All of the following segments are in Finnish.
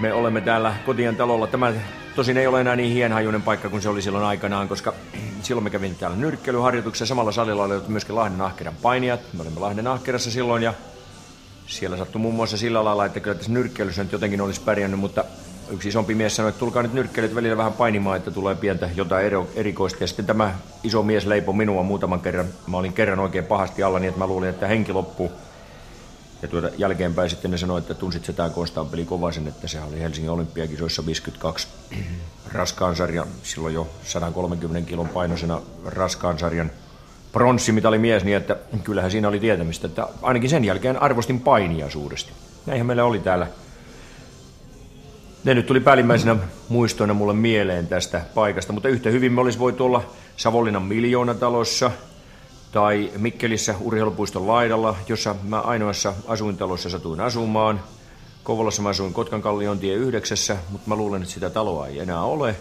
Me olemme täällä kotien talolla. Tämä tosin ei ole enää niin hienhajuinen paikka kuin se oli silloin aikanaan, koska silloin me kävin täällä nyrkkeilyharjoituksessa. Samalla salilla oli myöskin Lahden ahkeran painijat. Me olimme Lahden ahkerassa silloin ja siellä sattui muun muassa sillä lailla, että kyllä tässä nyrkkeilyssä nyt jotenkin olisi pärjännyt, mutta yksi isompi mies sanoi, että tulkaa nyt nyrkkeilyt välillä vähän painimaan, että tulee pientä jotain erikoista. Ja sitten tämä iso mies leipoi minua muutaman kerran. Mä olin kerran oikein pahasti alla niin, että mä luulin, että henki loppuu. Ja tuota jälkeenpäin sitten ne sanoi, että tunsit se tämä Konstaapeli Kovasen, että se oli Helsingin olympiakisoissa 52 raskaan sarjan, silloin jo 130 kilon painoisena raskaan sarjan pronssimitali mies, niin että kyllähän siinä oli tietämistä, että ainakin sen jälkeen arvostin painia suuresti. Näinhän meillä oli täällä. Ne nyt tuli päällimmäisenä muistoina mulle mieleen tästä paikasta, mutta yhtä hyvin me olisi voitu olla Savonlinnan miljoonatalossa – tai Mikkelissä urheilupuiston laidalla, jossa mä ainoassa asuintalossa satuin asumaan. Kouvolassa mä asuin Kotkan kallion tie yhdeksässä, mutta mä luulen, että sitä taloa ei enää ole.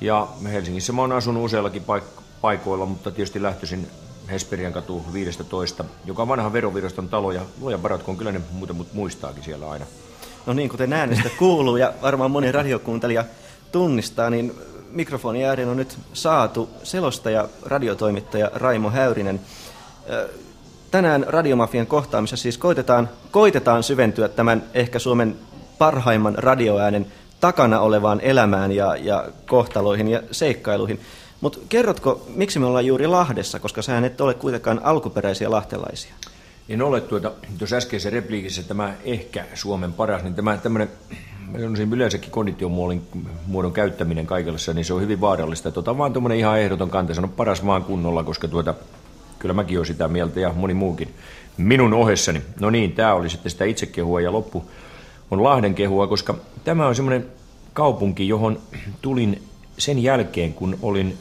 Ja Helsingissä mä oon asunut useillakin paik- paikoilla, mutta tietysti lähtöisin Hesperian katu 15, joka on vanha veroviraston talo ja luojan parat, kun kyllä ne muuten mut muistaakin siellä aina. No niin, kuten äänestä kuuluu ja varmaan moni radiokuuntelija tunnistaa, niin mikrofoni ääreen on nyt saatu selostaja, radiotoimittaja Raimo Häyrinen. Tänään Radiomafian kohtaamisessa siis koitetaan, koitetaan syventyä tämän ehkä Suomen parhaimman radioäänen takana olevaan elämään ja, ja kohtaloihin ja seikkailuihin. Mutta kerrotko, miksi me ollaan juuri Lahdessa, koska sä et ole kuitenkaan alkuperäisiä lahtelaisia? En ole tuota, tuossa äskeisessä repliikissä tämä ehkä Suomen paras, niin tämä tämmöinen yleensäkin kondition muodon käyttäminen kaikessa, niin se on hyvin vaarallista. Tota, vaan tuommoinen ihan ehdoton kante, on paras maan kunnolla, koska tuota, kyllä mäkin olen sitä mieltä ja moni muukin minun ohessani. No niin, tämä oli sitten sitä itsekehua ja loppu on Lahden kehua, koska tämä on semmoinen kaupunki, johon tulin sen jälkeen, kun olin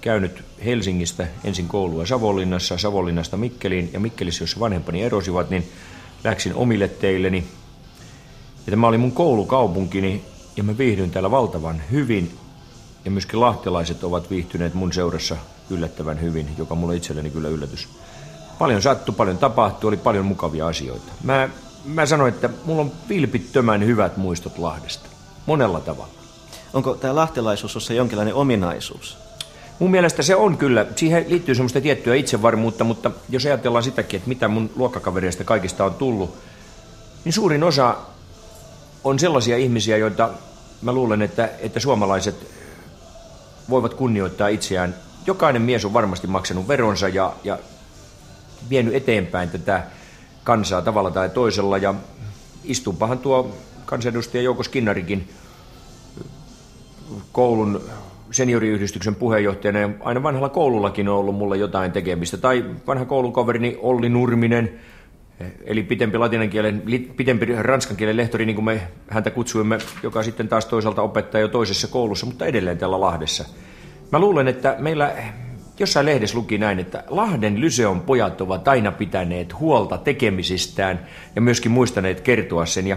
käynyt Helsingistä ensin koulua Savonlinnassa, Savonlinnasta Mikkeliin ja Mikkelissä, jossa vanhempani erosivat, niin läksin omille teilleni ja tämä oli mun koulukaupunkini ja mä viihdyin täällä valtavan hyvin. Ja myöskin lahtelaiset ovat viihtyneet mun seurassa yllättävän hyvin, joka mulle itselleni kyllä yllätys. Paljon sattui, paljon tapahtui, oli paljon mukavia asioita. Mä, mä sanoin, että mulla on vilpittömän hyvät muistot Lahdesta. Monella tavalla. Onko tämä lahtelaisuus se jonkinlainen ominaisuus? Mun mielestä se on kyllä. Siihen liittyy semmoista tiettyä itsevarmuutta, mutta jos ajatellaan sitäkin, että mitä mun luokkakavereista kaikista on tullut, niin suurin osa on sellaisia ihmisiä, joita mä luulen, että, että suomalaiset voivat kunnioittaa itseään. Jokainen mies on varmasti maksanut veronsa ja, ja vienyt eteenpäin tätä kansaa tavalla tai toisella. Ja istumpahan tuo kansanedustaja Jouko Skinnarikin koulun senioriyhdistyksen puheenjohtajana ja aina vanhalla koulullakin on ollut mulle jotain tekemistä. Tai vanha koulukaverini Olli Nurminen – eli pitempi latinan kielen, pitempi ranskan kielen lehtori, niin kuin me häntä kutsuimme, joka sitten taas toisaalta opettaa jo toisessa koulussa, mutta edelleen täällä Lahdessa. Mä luulen, että meillä jossain lehdessä luki näin, että Lahden Lyseon pojat ovat aina pitäneet huolta tekemisistään ja myöskin muistaneet kertoa sen. Ja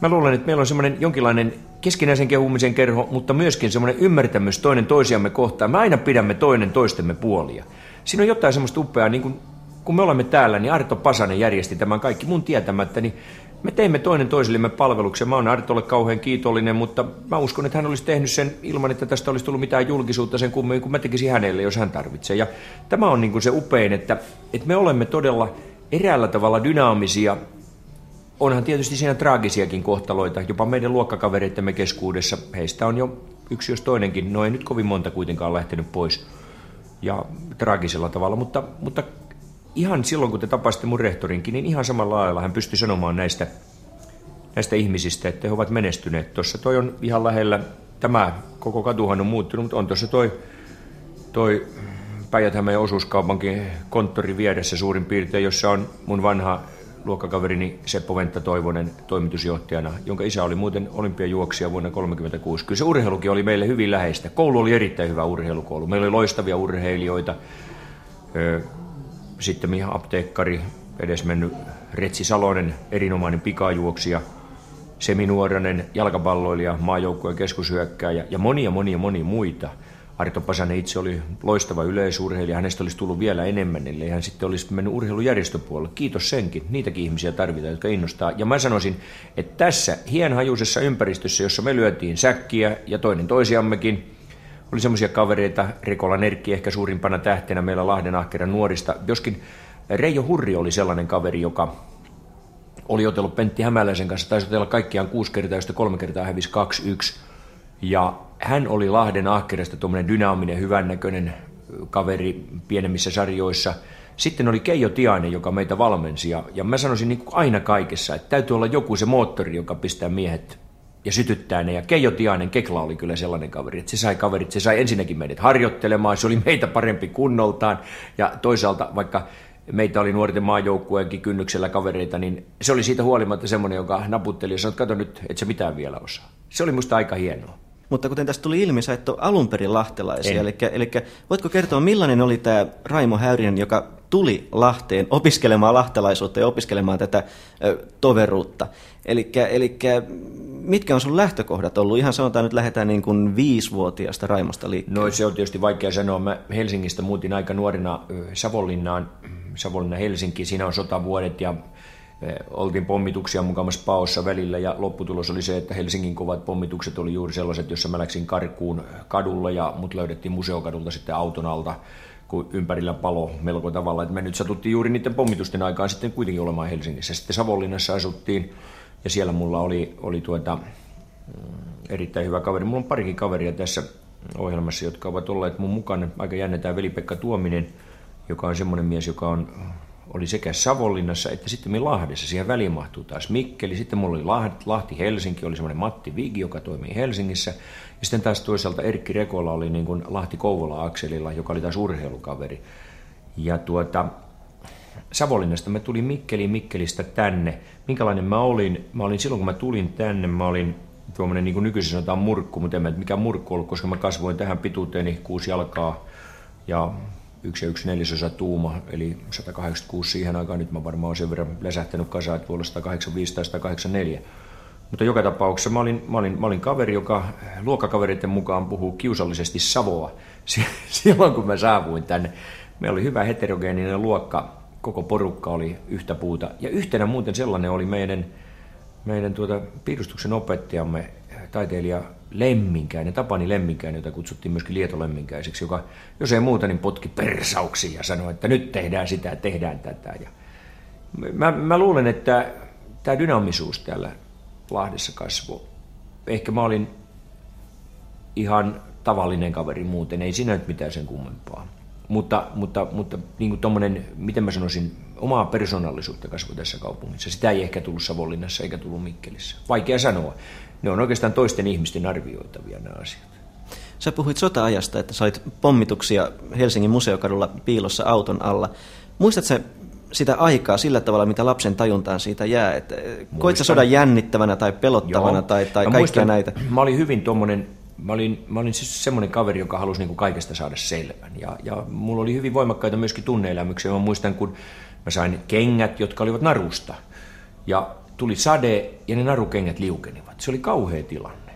mä luulen, että meillä on semmoinen jonkinlainen keskinäisen kehumisen kerho, mutta myöskin semmoinen ymmärtämys toinen toisiamme kohtaan. Me aina pidämme toinen toistemme puolia. Siinä on jotain semmoista upeaa, niin kuin kun me olemme täällä, niin Arto Pasanen järjesti tämän kaikki mun tietämättä, niin me teimme toinen toisellemme palveluksen. Mä oon Artolle kauhean kiitollinen, mutta mä uskon, että hän olisi tehnyt sen ilman, että tästä olisi tullut mitään julkisuutta sen kummemmin kuin mä tekisin hänelle, jos hän tarvitsee. Ja tämä on niin kuin se upein, että, että me olemme todella eräällä tavalla dynaamisia. Onhan tietysti siinä traagisiakin kohtaloita, jopa meidän luokkakavereittemme keskuudessa. Heistä on jo yksi jos toinenkin, no ei nyt kovin monta kuitenkaan lähtenyt pois ja traagisella tavalla, mutta, mutta ihan silloin, kun te tapasitte mun rehtorinkin, niin ihan samalla lailla hän pystyi sanomaan näistä, näistä ihmisistä, että he ovat menestyneet. Tuossa toi on ihan lähellä, tämä koko katuhan on muuttunut, mutta on tuossa toi, toi päijät osuuskaupankin konttori vieressä suurin piirtein, jossa on mun vanha luokkakaverini Seppo Venttä Toivonen toimitusjohtajana, jonka isä oli muuten olympiajuoksija vuonna 1936. Kyllä se urheilukin oli meille hyvin läheistä. Koulu oli erittäin hyvä urheilukoulu. Meillä oli loistavia urheilijoita sitten ihan apteekkari, edesmennyt Retsi Salonen, erinomainen pikajuoksija, seminuorainen jalkapalloilija, maajoukkueen keskushyökkääjä ja monia, monia, monia muita. Arto Pasanen itse oli loistava yleisurheilija, hänestä olisi tullut vielä enemmän, ellei hän sitten olisi mennyt urheilujärjestöpuolelle. Kiitos senkin, niitäkin ihmisiä tarvitaan, jotka innostaa. Ja mä sanoisin, että tässä hienhajuisessa ympäristössä, jossa me lyötiin säkkiä ja toinen toisiammekin, oli semmoisia kavereita, Rekola Nerkki ehkä suurimpana tähtenä meillä Lahden ahkeran nuorista, joskin Reijo Hurri oli sellainen kaveri, joka oli otellut Pentti Hämäläisen kanssa, taisi otella kaikkiaan kuusi kertaa, josta kolme kertaa hävisi 2-1. Ja hän oli Lahden ahkerasta tuommoinen dynaaminen, hyvännäköinen kaveri pienemmissä sarjoissa. Sitten oli Keijo Tiainen, joka meitä valmensi. Ja, ja mä sanoisin niin kuin aina kaikessa, että täytyy olla joku se moottori, joka pistää miehet ja sytyttää ne. Ja Keijo Tiainen, Kekla oli kyllä sellainen kaveri, että se sai kaverit, se sai ensinnäkin meidät harjoittelemaan, se oli meitä parempi kunnoltaan. Ja toisaalta, vaikka meitä oli nuorten maajoukkueenkin kynnyksellä kavereita, niin se oli siitä huolimatta semmoinen, joka naputteli ja sanoi, että kato nyt, et sä mitään vielä osaa. Se oli musta aika hienoa. Mutta kuten tästä tuli ilmi, sä et ole alun perin lahtelaisia. Eli, eli voitko kertoa, millainen oli tämä Raimo Häyrinen, joka tuli Lahteen opiskelemaan lahtelaisuutta ja opiskelemaan tätä ö, toveruutta? Eli mitkä on sun lähtökohdat ollut? Ihan sanotaan, nyt lähdetään niin kuin viisivuotiaasta Raimosta liikkeelle. No se on tietysti vaikea sanoa. Mä Helsingistä muutin aika nuorena Savonlinnaan, Savonlinna Helsinki, siinä on sotavuodet ja oltiin pommituksia mukamassa paossa välillä ja lopputulos oli se, että Helsingin kovat pommitukset oli juuri sellaiset, jossa mä läksin karkuun kadulla ja mut löydettiin museokadulta sitten auton alta, kun ympärillä palo melko tavalla. Et me nyt satuttiin juuri niiden pommitusten aikaan sitten kuitenkin olemaan Helsingissä. Sitten Savonlinnassa asuttiin ja siellä mulla oli, oli tuota, mm, erittäin hyvä kaveri. Mulla on parikin kaveria tässä ohjelmassa, jotka ovat olleet mun mukana. Aika jännetään veli-Pekka Tuominen, joka on semmoinen mies, joka on oli sekä Savonlinnassa että sitten Lahdessa. Siihen väliin mahtuu taas Mikkeli. Sitten mulla oli Lahti, Helsinki, oli semmoinen Matti Vigi, joka toimii Helsingissä. Ja sitten taas toisaalta Erkki Rekola oli niin kuin Lahti Kouvola-akselilla, joka oli taas urheilukaveri. Ja tuota, Savonlinnasta mä tulin Mikkeliin, Mikkelistä tänne. Minkälainen mä olin? Mä olin silloin, kun mä tulin tänne, mä olin tuommoinen niin kuin nykyisin sanotaan murkku, mutta en mä mikä murkku ollut, koska mä kasvoin tähän pituuteeni kuusi jalkaa ja yksi ja yksi neljäsosa tuuma, eli 186 siihen aikaan. Nyt mä varmaan olen sen verran läsähtänyt kasaan, että voi olla 185 tai 184. Mutta joka tapauksessa mä olin, mä, olin, mä olin kaveri, joka luokkakavereiden mukaan puhuu kiusallisesti Savoa. Silloin kun mä saavuin tänne, meillä oli hyvä heterogeeninen luokka, koko porukka oli yhtä puuta. Ja yhtenä muuten sellainen oli meidän, meidän tuota, piirustuksen opettajamme, taiteilija Lemminkäinen, Tapani Lemminkäinen, jota kutsuttiin myöskin Lieto-Lemminkäiseksi, joka jos ei muuta, niin potki persauksiin ja sanoi, että nyt tehdään sitä, tehdään tätä. Ja mä, mä luulen, että tämä dynaamisuus täällä Lahdessa kasvoi. Ehkä mä olin ihan tavallinen kaveri muuten, ei siinä nyt mitään sen kummempaa. Mutta, mutta, mutta niin kuin tommonen, miten mä sanoisin, omaa persoonallisuutta kasvoi tässä kaupungissa. Sitä ei ehkä tullut Savonlinnassa eikä tullut Mikkelissä. Vaikea sanoa ne on oikeastaan toisten ihmisten arvioitavia nämä asiat. Sä puhuit sota-ajasta, että sait pommituksia Helsingin museokadulla piilossa auton alla. Muistatko sitä aikaa sillä tavalla, mitä lapsen tajuntaan siitä jää? Että koit sä sodan jännittävänä tai pelottavana Joo. tai, tai kaikkia muistan, näitä? Mä olin hyvin tuommoinen mä olin, mä olin siis semmoinen kaveri, joka halusi niin kuin kaikesta saada selvän. Ja, ja mulla oli hyvin voimakkaita myöskin tunneelämyksiä. Mä muistan, kun mä sain kengät, jotka olivat narusta. Ja tuli sade ja ne narukengät liukenivat. Se oli kauhea tilanne.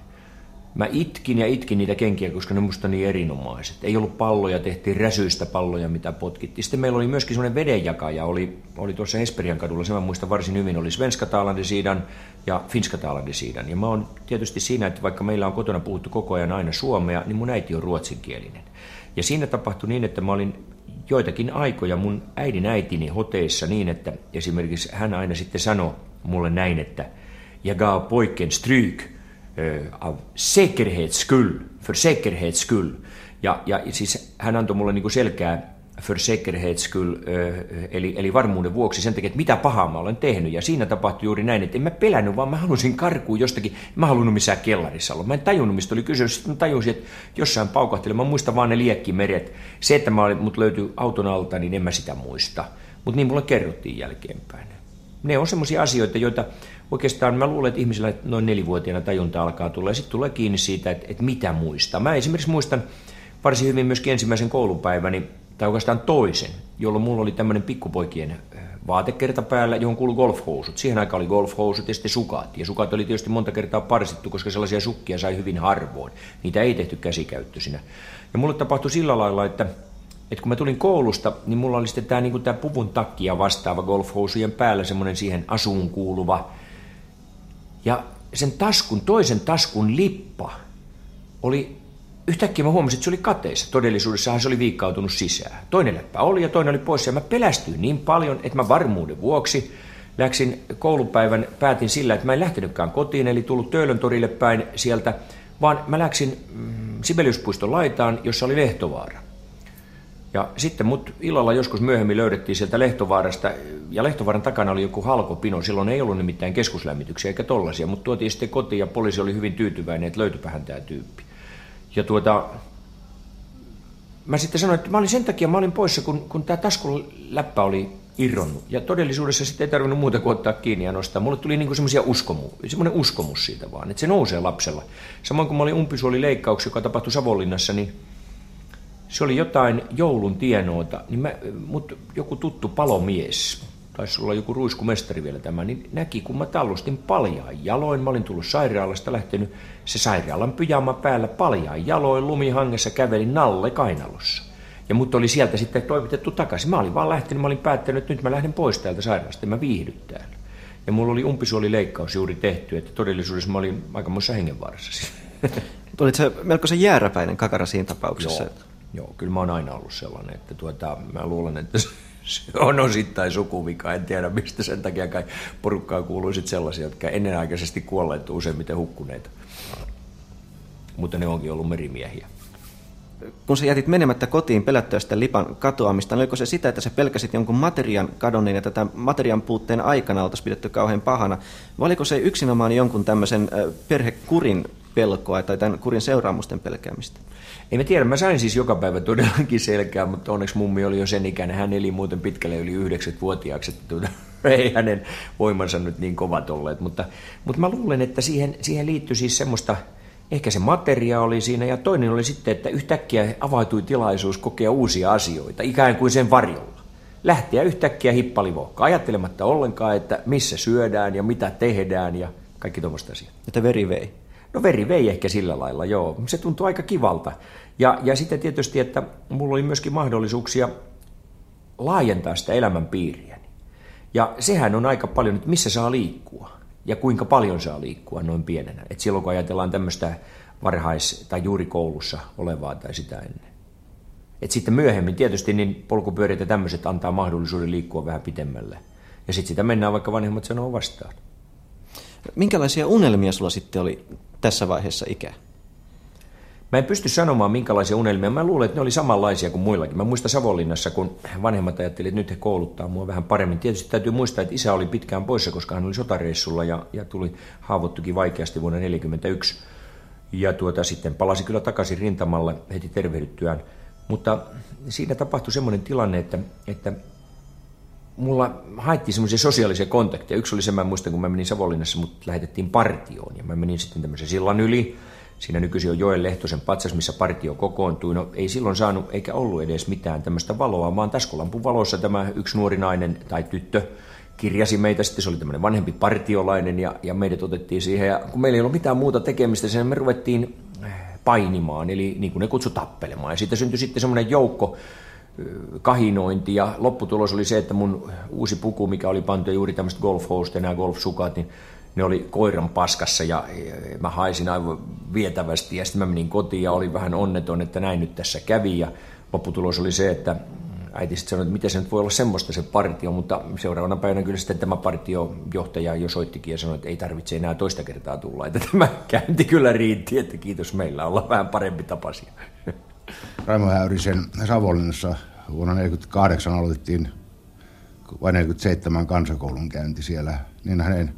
Mä itkin ja itkin niitä kenkiä, koska ne musta niin erinomaiset. Ei ollut palloja, tehtiin räsyistä palloja, mitä potkittiin. Sitten meillä oli myöskin semmoinen vedenjakaja, oli, oli tuossa Esperian kadulla, se mä muistan varsin hyvin, oli Svenska siidan ja Finska siidan. Ja mä oon tietysti siinä, että vaikka meillä on kotona puhuttu koko ajan aina suomea, niin mun äiti on ruotsinkielinen. Ja siinä tapahtui niin, että mä olin joitakin aikoja mun äidin äitini hoteissa niin, että esimerkiksi hän aina sitten sanoi mulle näin, että jag gav pojken stryk av säkerhetsskull, för säkerhetsskull. Ja, ja siis hän antoi mulle niin selkää för säkerhetsskull, äh, eli, eli varmuuden vuoksi sen takia, että mitä pahaa mä olen tehnyt. Ja siinä tapahtui juuri näin, että en mä pelännyt, vaan mä halusin karkuun jostakin. Mä halunnut missään kellarissa olla. Mä en tajunnut, mistä oli kysymys. Sitten mä tajusin, että jossain paukahtelin. Mä muistan vaan ne liekkimeret. Se, että mä olin, mut löytyi auton alta, niin en mä sitä muista. Mutta niin mulle kerrottiin jälkeenpäin ne on semmoisia asioita, joita oikeastaan mä luulen, että ihmisillä noin nelivuotiaana tajunta alkaa tulla ja sitten tulee kiinni siitä, että, että mitä muistaa. Mä esimerkiksi muistan varsin hyvin myöskin ensimmäisen koulupäiväni, tai oikeastaan toisen, jolloin mulla oli tämmöinen pikkupoikien vaatekerta päällä, johon kuului golfhousut. Siihen aikaan oli golfhousut ja sitten sukat. Ja sukat oli tietysti monta kertaa parsittu, koska sellaisia sukkia sai hyvin harvoin. Niitä ei tehty käsikäyttöisinä. Ja mulle tapahtui sillä lailla, että, että kun mä tulin koulusta, niin mulla oli sitten tämä, niin tämä puvun takkia vastaava golfhousujen päällä semmoinen siihen asuun kuuluva. Ja sen taskun, toisen taskun lippa oli yhtäkkiä mä huomasin, että se oli kateissa. Todellisuudessahan se oli viikkautunut sisään. Toinen läppä oli ja toinen oli pois ja mä pelästyin niin paljon, että mä varmuuden vuoksi läksin koulupäivän, päätin sillä, että mä en lähtenytkään kotiin, eli tullut Töölön torille päin sieltä, vaan mä läksin mm, Sibeliuspuiston laitaan, jossa oli Lehtovaara. Ja sitten mut illalla joskus myöhemmin löydettiin sieltä Lehtovaarasta, ja Lehtovaaran takana oli joku halkopino, silloin ei ollut nimittäin keskuslämmityksiä eikä tollasia, mutta tuotiin sitten kotiin ja poliisi oli hyvin tyytyväinen, että löytyipähän tämä tyyppi. Ja tuota, mä sitten sanoin, että mä olin sen takia, mä olin poissa, kun, kun tämä taskun läppä oli irronnut. Ja todellisuudessa sitten ei tarvinnut muuta kuin ottaa kiinni ja nostaa. Mulle tuli niinku semmoisia uskomu, semmoinen uskomus siitä vaan, että se nousee lapsella. Samoin kuin mä olin umpisuolileikkauksia, joka tapahtui Savonlinnassa, niin se oli jotain joulun tienoota, niin mä, mut joku tuttu palomies, taisi olla joku ruiskumestari vielä tämä, niin näki, kun mä tallustin paljaan jaloin. Mä olin tullut sairaalasta, lähtenyt se sairaalan pyjama päällä paljaan jaloin, lumihangessa kävelin nalle kainalossa. Ja mut oli sieltä sitten toimitettu takaisin. Mä olin vaan lähtenyt, mä olin päättänyt, että nyt mä lähden pois täältä sairaalasta, mä viihdy täällä. Ja mulla oli umpisuolileikkaus juuri tehty, että todellisuudessa mä olin aikamoissa hengenvaarassa. Olit se melkoisen jääräpäinen kakara siinä tapauksessa? Joo, joo, kyllä mä oon aina ollut sellainen, että tuota, mä luulen, että se on osittain sukuvika, en tiedä mistä sen takia kai porukkaa kuuluu sit sellaisia, jotka ennenaikaisesti kuolleet useimmiten hukkuneita. Mutta ne onkin ollut merimiehiä. Kun sä jätit menemättä kotiin pelättyä sitä lipan katoamista, niin oliko se sitä, että sä pelkäsit jonkun materian kadonneen ja tätä materian puutteen aikana oltaisiin pidetty kauhean pahana? Vai oliko se yksinomaan jonkun tämmöisen perhekurin pelkoa tai tämän kurin seuraamusten pelkäämistä? Ei mä tiedä, mä sain siis joka päivä todellakin selkää, mutta onneksi mummi oli jo sen ikäinen. Hän eli muuten pitkälle yli yhdeksät vuotiaaksi, että tuota, ei hänen voimansa nyt niin kovat olleet. Mutta, mutta mä luulen, että siihen, siihen liittyi siis semmoista, ehkä se materiaali siinä ja toinen oli sitten, että yhtäkkiä avautui tilaisuus kokea uusia asioita, ikään kuin sen varjolla. Lähteä yhtäkkiä hippalivohka, ajattelematta ollenkaan, että missä syödään ja mitä tehdään ja kaikki tuommoista asiaa. Että veri vei. No veri vei ehkä sillä lailla, joo. Se tuntui aika kivalta. Ja, ja sitten tietysti, että mulla oli myöskin mahdollisuuksia laajentaa sitä elämänpiiriä. Ja sehän on aika paljon, että missä saa liikkua ja kuinka paljon saa liikkua noin pienenä. Et silloin kun ajatellaan tämmöistä varhais- tai juuri koulussa olevaa tai sitä ennen. Et sitten myöhemmin tietysti niin polkupyörät ja tämmöiset antaa mahdollisuuden liikkua vähän pitemmälle. Ja sitten sitä mennään vaikka vanhemmat sanoo vastaan. Minkälaisia unelmia sulla sitten oli tässä vaiheessa ikää? Mä en pysty sanomaan, minkälaisia unelmia. Mä luulen, että ne oli samanlaisia kuin muillakin. Mä muistan Savonlinnassa, kun vanhemmat ajattelivat, että nyt he kouluttaa mua vähän paremmin. Tietysti täytyy muistaa, että isä oli pitkään poissa, koska hän oli sotareissulla ja, ja tuli haavoittukin vaikeasti vuonna 1941. Ja tuota, sitten palasi kyllä takaisin rintamalle heti tervehdyttyään. Mutta siinä tapahtui semmoinen tilanne, että, että mulla haettiin semmoisia sosiaalisia kontakteja. Yksi oli se, mä muistan, kun mä menin Savonlinnassa, mutta lähetettiin partioon. Ja mä menin sitten tämmöisen sillan yli. Siinä nykyisin on Joen Lehtosen patsas, missä partio kokoontui. No ei silloin saanut eikä ollut edes mitään tämmöistä valoa, vaan taskulampun valossa tämä yksi nuori nainen tai tyttö kirjasi meitä. Sitten se oli tämmöinen vanhempi partiolainen ja, ja meidät otettiin siihen. Ja kun meillä ei ollut mitään muuta tekemistä, sen me ruvettiin painimaan, eli niin kuin ne kutsu tappelemaan. Ja siitä syntyi sitten semmoinen joukko kahinointi. Ja lopputulos oli se, että mun uusi puku, mikä oli pantu juuri tämmöistä golf nämä golf-sukat, niin ne oli koiran paskassa ja mä haisin aivan vietävästi. Ja sitten mä menin kotiin ja olin vähän onneton, että näin nyt tässä kävi. Ja lopputulos oli se, että äiti sitten sanoi, että miten se nyt voi olla semmoista se partio, mutta seuraavana päivänä kyllä sitten tämä partiojohtaja jo soittikin ja sanoi, että ei tarvitse enää toista kertaa tulla, että tämä käynti kyllä riitti, että kiitos meillä olla vähän parempi tapasia. Raimo Häyrisen Savonlinnassa vuonna 1948 aloitettiin vai 47 kansakoulun käynti siellä, niin hänen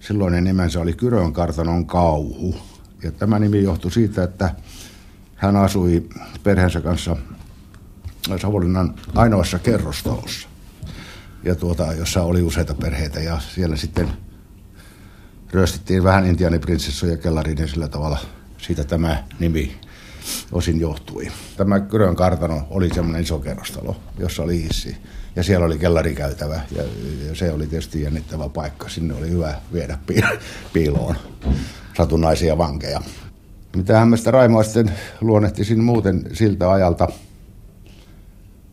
silloinen nimensä oli Kyrön kartanon Kauhu. Ja tämä nimi johtui siitä, että hän asui perheensä kanssa Savonlinnan ainoassa kerrostalossa, ja tuota, jossa oli useita perheitä ja siellä sitten ryöstittiin vähän intiaaniprinsessoja kellariin ja sillä tavalla siitä tämä nimi osin johtui. Tämä Kyrön kartano oli semmoinen iso kerrostalo, jossa oli hissi. Ja siellä oli kellarikäytävä ja, ja se oli tietysti jännittävä paikka. Sinne oli hyvä viedä piiloon satunnaisia vankeja. Mitä hämmästä Raimoa sitten luonnehtisin muuten siltä ajalta,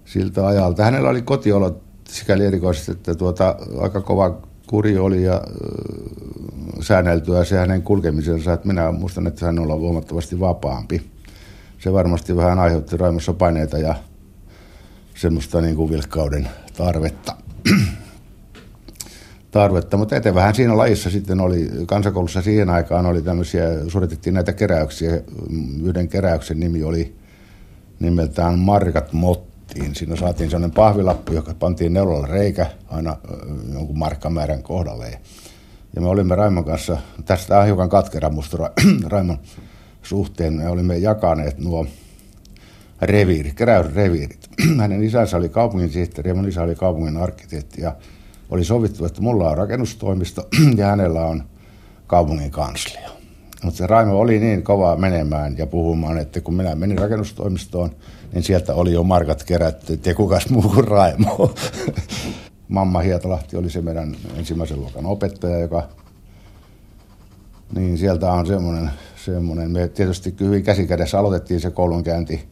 siltä ajalta. Hänellä oli kotiolot sikäli erikoisesti, että tuota, aika kova kuri oli ja säänneltyä se hänen kulkemisensa, että minä muistan, että hän oli huomattavasti vapaampi. Se varmasti vähän aiheutti Raimossa paineita ja semmoista niin kuin vilkkauden tarvetta. tarvetta, mutta etevähän siinä lajissa sitten oli, kansakoulussa siihen aikaan oli tämmöisiä, suoritettiin näitä keräyksiä. Yhden keräyksen nimi oli nimeltään Markat Mottiin. Siinä saatiin sellainen pahvilappu, joka pantiin neulalla reikä aina jonkun markkamäärän kohdalle. Ja me olimme Raimon kanssa, tästä on hiukan katkera musta Raimon suhteen, me olimme jakaneet nuo reviirit, keräysreviirit. Hänen isänsä oli kaupunginsihteeri ja mun isä oli kaupungin arkkitehti ja oli sovittu, että mulla on rakennustoimisto ja hänellä on kaupungin kanslia. Mutta se Raimo oli niin kova menemään ja puhumaan, että kun minä menin rakennustoimistoon, niin sieltä oli jo markat kerätty, että kukas muu kuin Raimo. Mamma Hietalahti oli se meidän ensimmäisen luokan opettaja, joka... Niin sieltä on semmoinen, semmoinen. me tietysti hyvin käsikädessä aloitettiin se koulunkäynti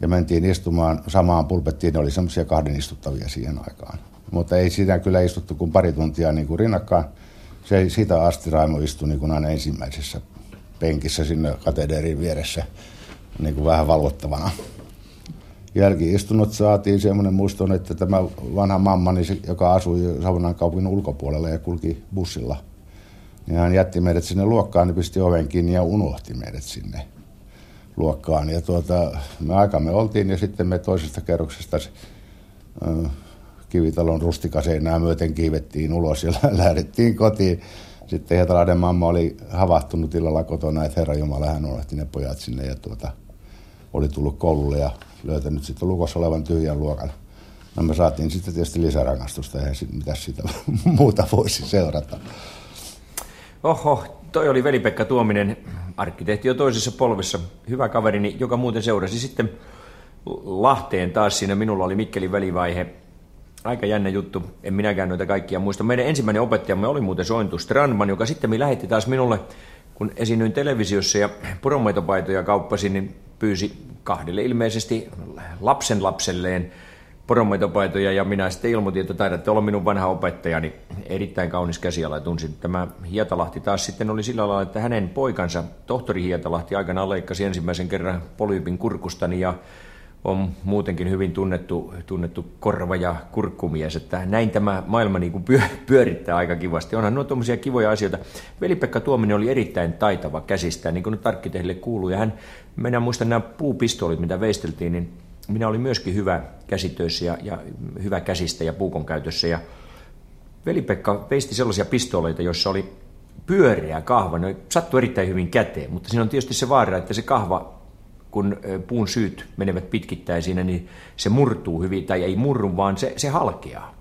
ja mentiin istumaan samaan pulpettiin, ne oli semmoisia kahden istuttavia siihen aikaan. Mutta ei siinä kyllä istuttu kuin pari tuntia niin kuin rinnakkain. Se, siitä asti Raimo istui niin kuin aina ensimmäisessä penkissä sinne katederin vieressä niin kuin vähän valvottavana jälkiistunnot saatiin semmoinen muiston, että tämä vanha mammani, joka asui Savonnan kaupungin ulkopuolella ja kulki bussilla, niin hän jätti meidät sinne luokkaan, niin pisti oven kiinni ja unohti meidät sinne luokkaan. Ja tuota, me aikamme oltiin ja sitten me toisesta kerroksesta äh, kivitalon rustikaseinää myöten kiivettiin ulos ja lähdettiin kotiin. Sitten Hietalaiden mamma oli havahtunut illalla kotona, että Herra Jumala, hän unohti ne pojat sinne ja tuota, oli tullut koululle ja löytänyt sitten lukossa olevan tyhjän luokan. No me saatiin sitten tietysti lisärangastusta, ja mitä siitä muuta voisi seurata. Oho, toi oli Veli-Pekka Tuominen, arkkitehti jo toisessa polvessa, hyvä kaverini, joka muuten seurasi sitten Lahteen taas siinä. Minulla oli Mikkelin välivaihe. Aika jännä juttu, en minäkään noita kaikkia muista. Meidän ensimmäinen opettajamme oli muuten Sointu Strandman, joka sitten me lähetti taas minulle, kun esiinnyin televisiossa ja poronmaitopaitoja kauppasin, niin pyysi kahdelle ilmeisesti lapsen lapselleen poronmaitopaitoja ja minä sitten ilmoitin, että taidatte olla minun vanha opettajani. Erittäin kaunis käsiala tunsin. Tämä Hietalahti taas sitten oli sillä lailla, että hänen poikansa, tohtori Hietalahti, aikanaan leikkasi ensimmäisen kerran polyypin kurkustani ja on muutenkin hyvin tunnettu, tunnettu korva- ja kurkkumies, että näin tämä maailma niin kuin pyörittää aika kivasti. Onhan nuo tuommoisia kivoja asioita. Veli-Pekka Tuominen oli erittäin taitava käsistä, niin kuin nyt kuuluu, ja hän, minä muistan nämä puupistoolit, mitä veisteltiin, niin minä olin myöskin hyvä käsitöissä ja, ja hyvä käsistä ja puukon käytössä, ja Veli-Pekka veisti sellaisia pistooleita, joissa oli pyöreä kahva, ne sattui erittäin hyvin käteen, mutta siinä on tietysti se vaara, että se kahva kun puun syyt menevät pitkittäin siinä, niin se murtuu hyvin, tai ei murru, vaan se, se halkeaa.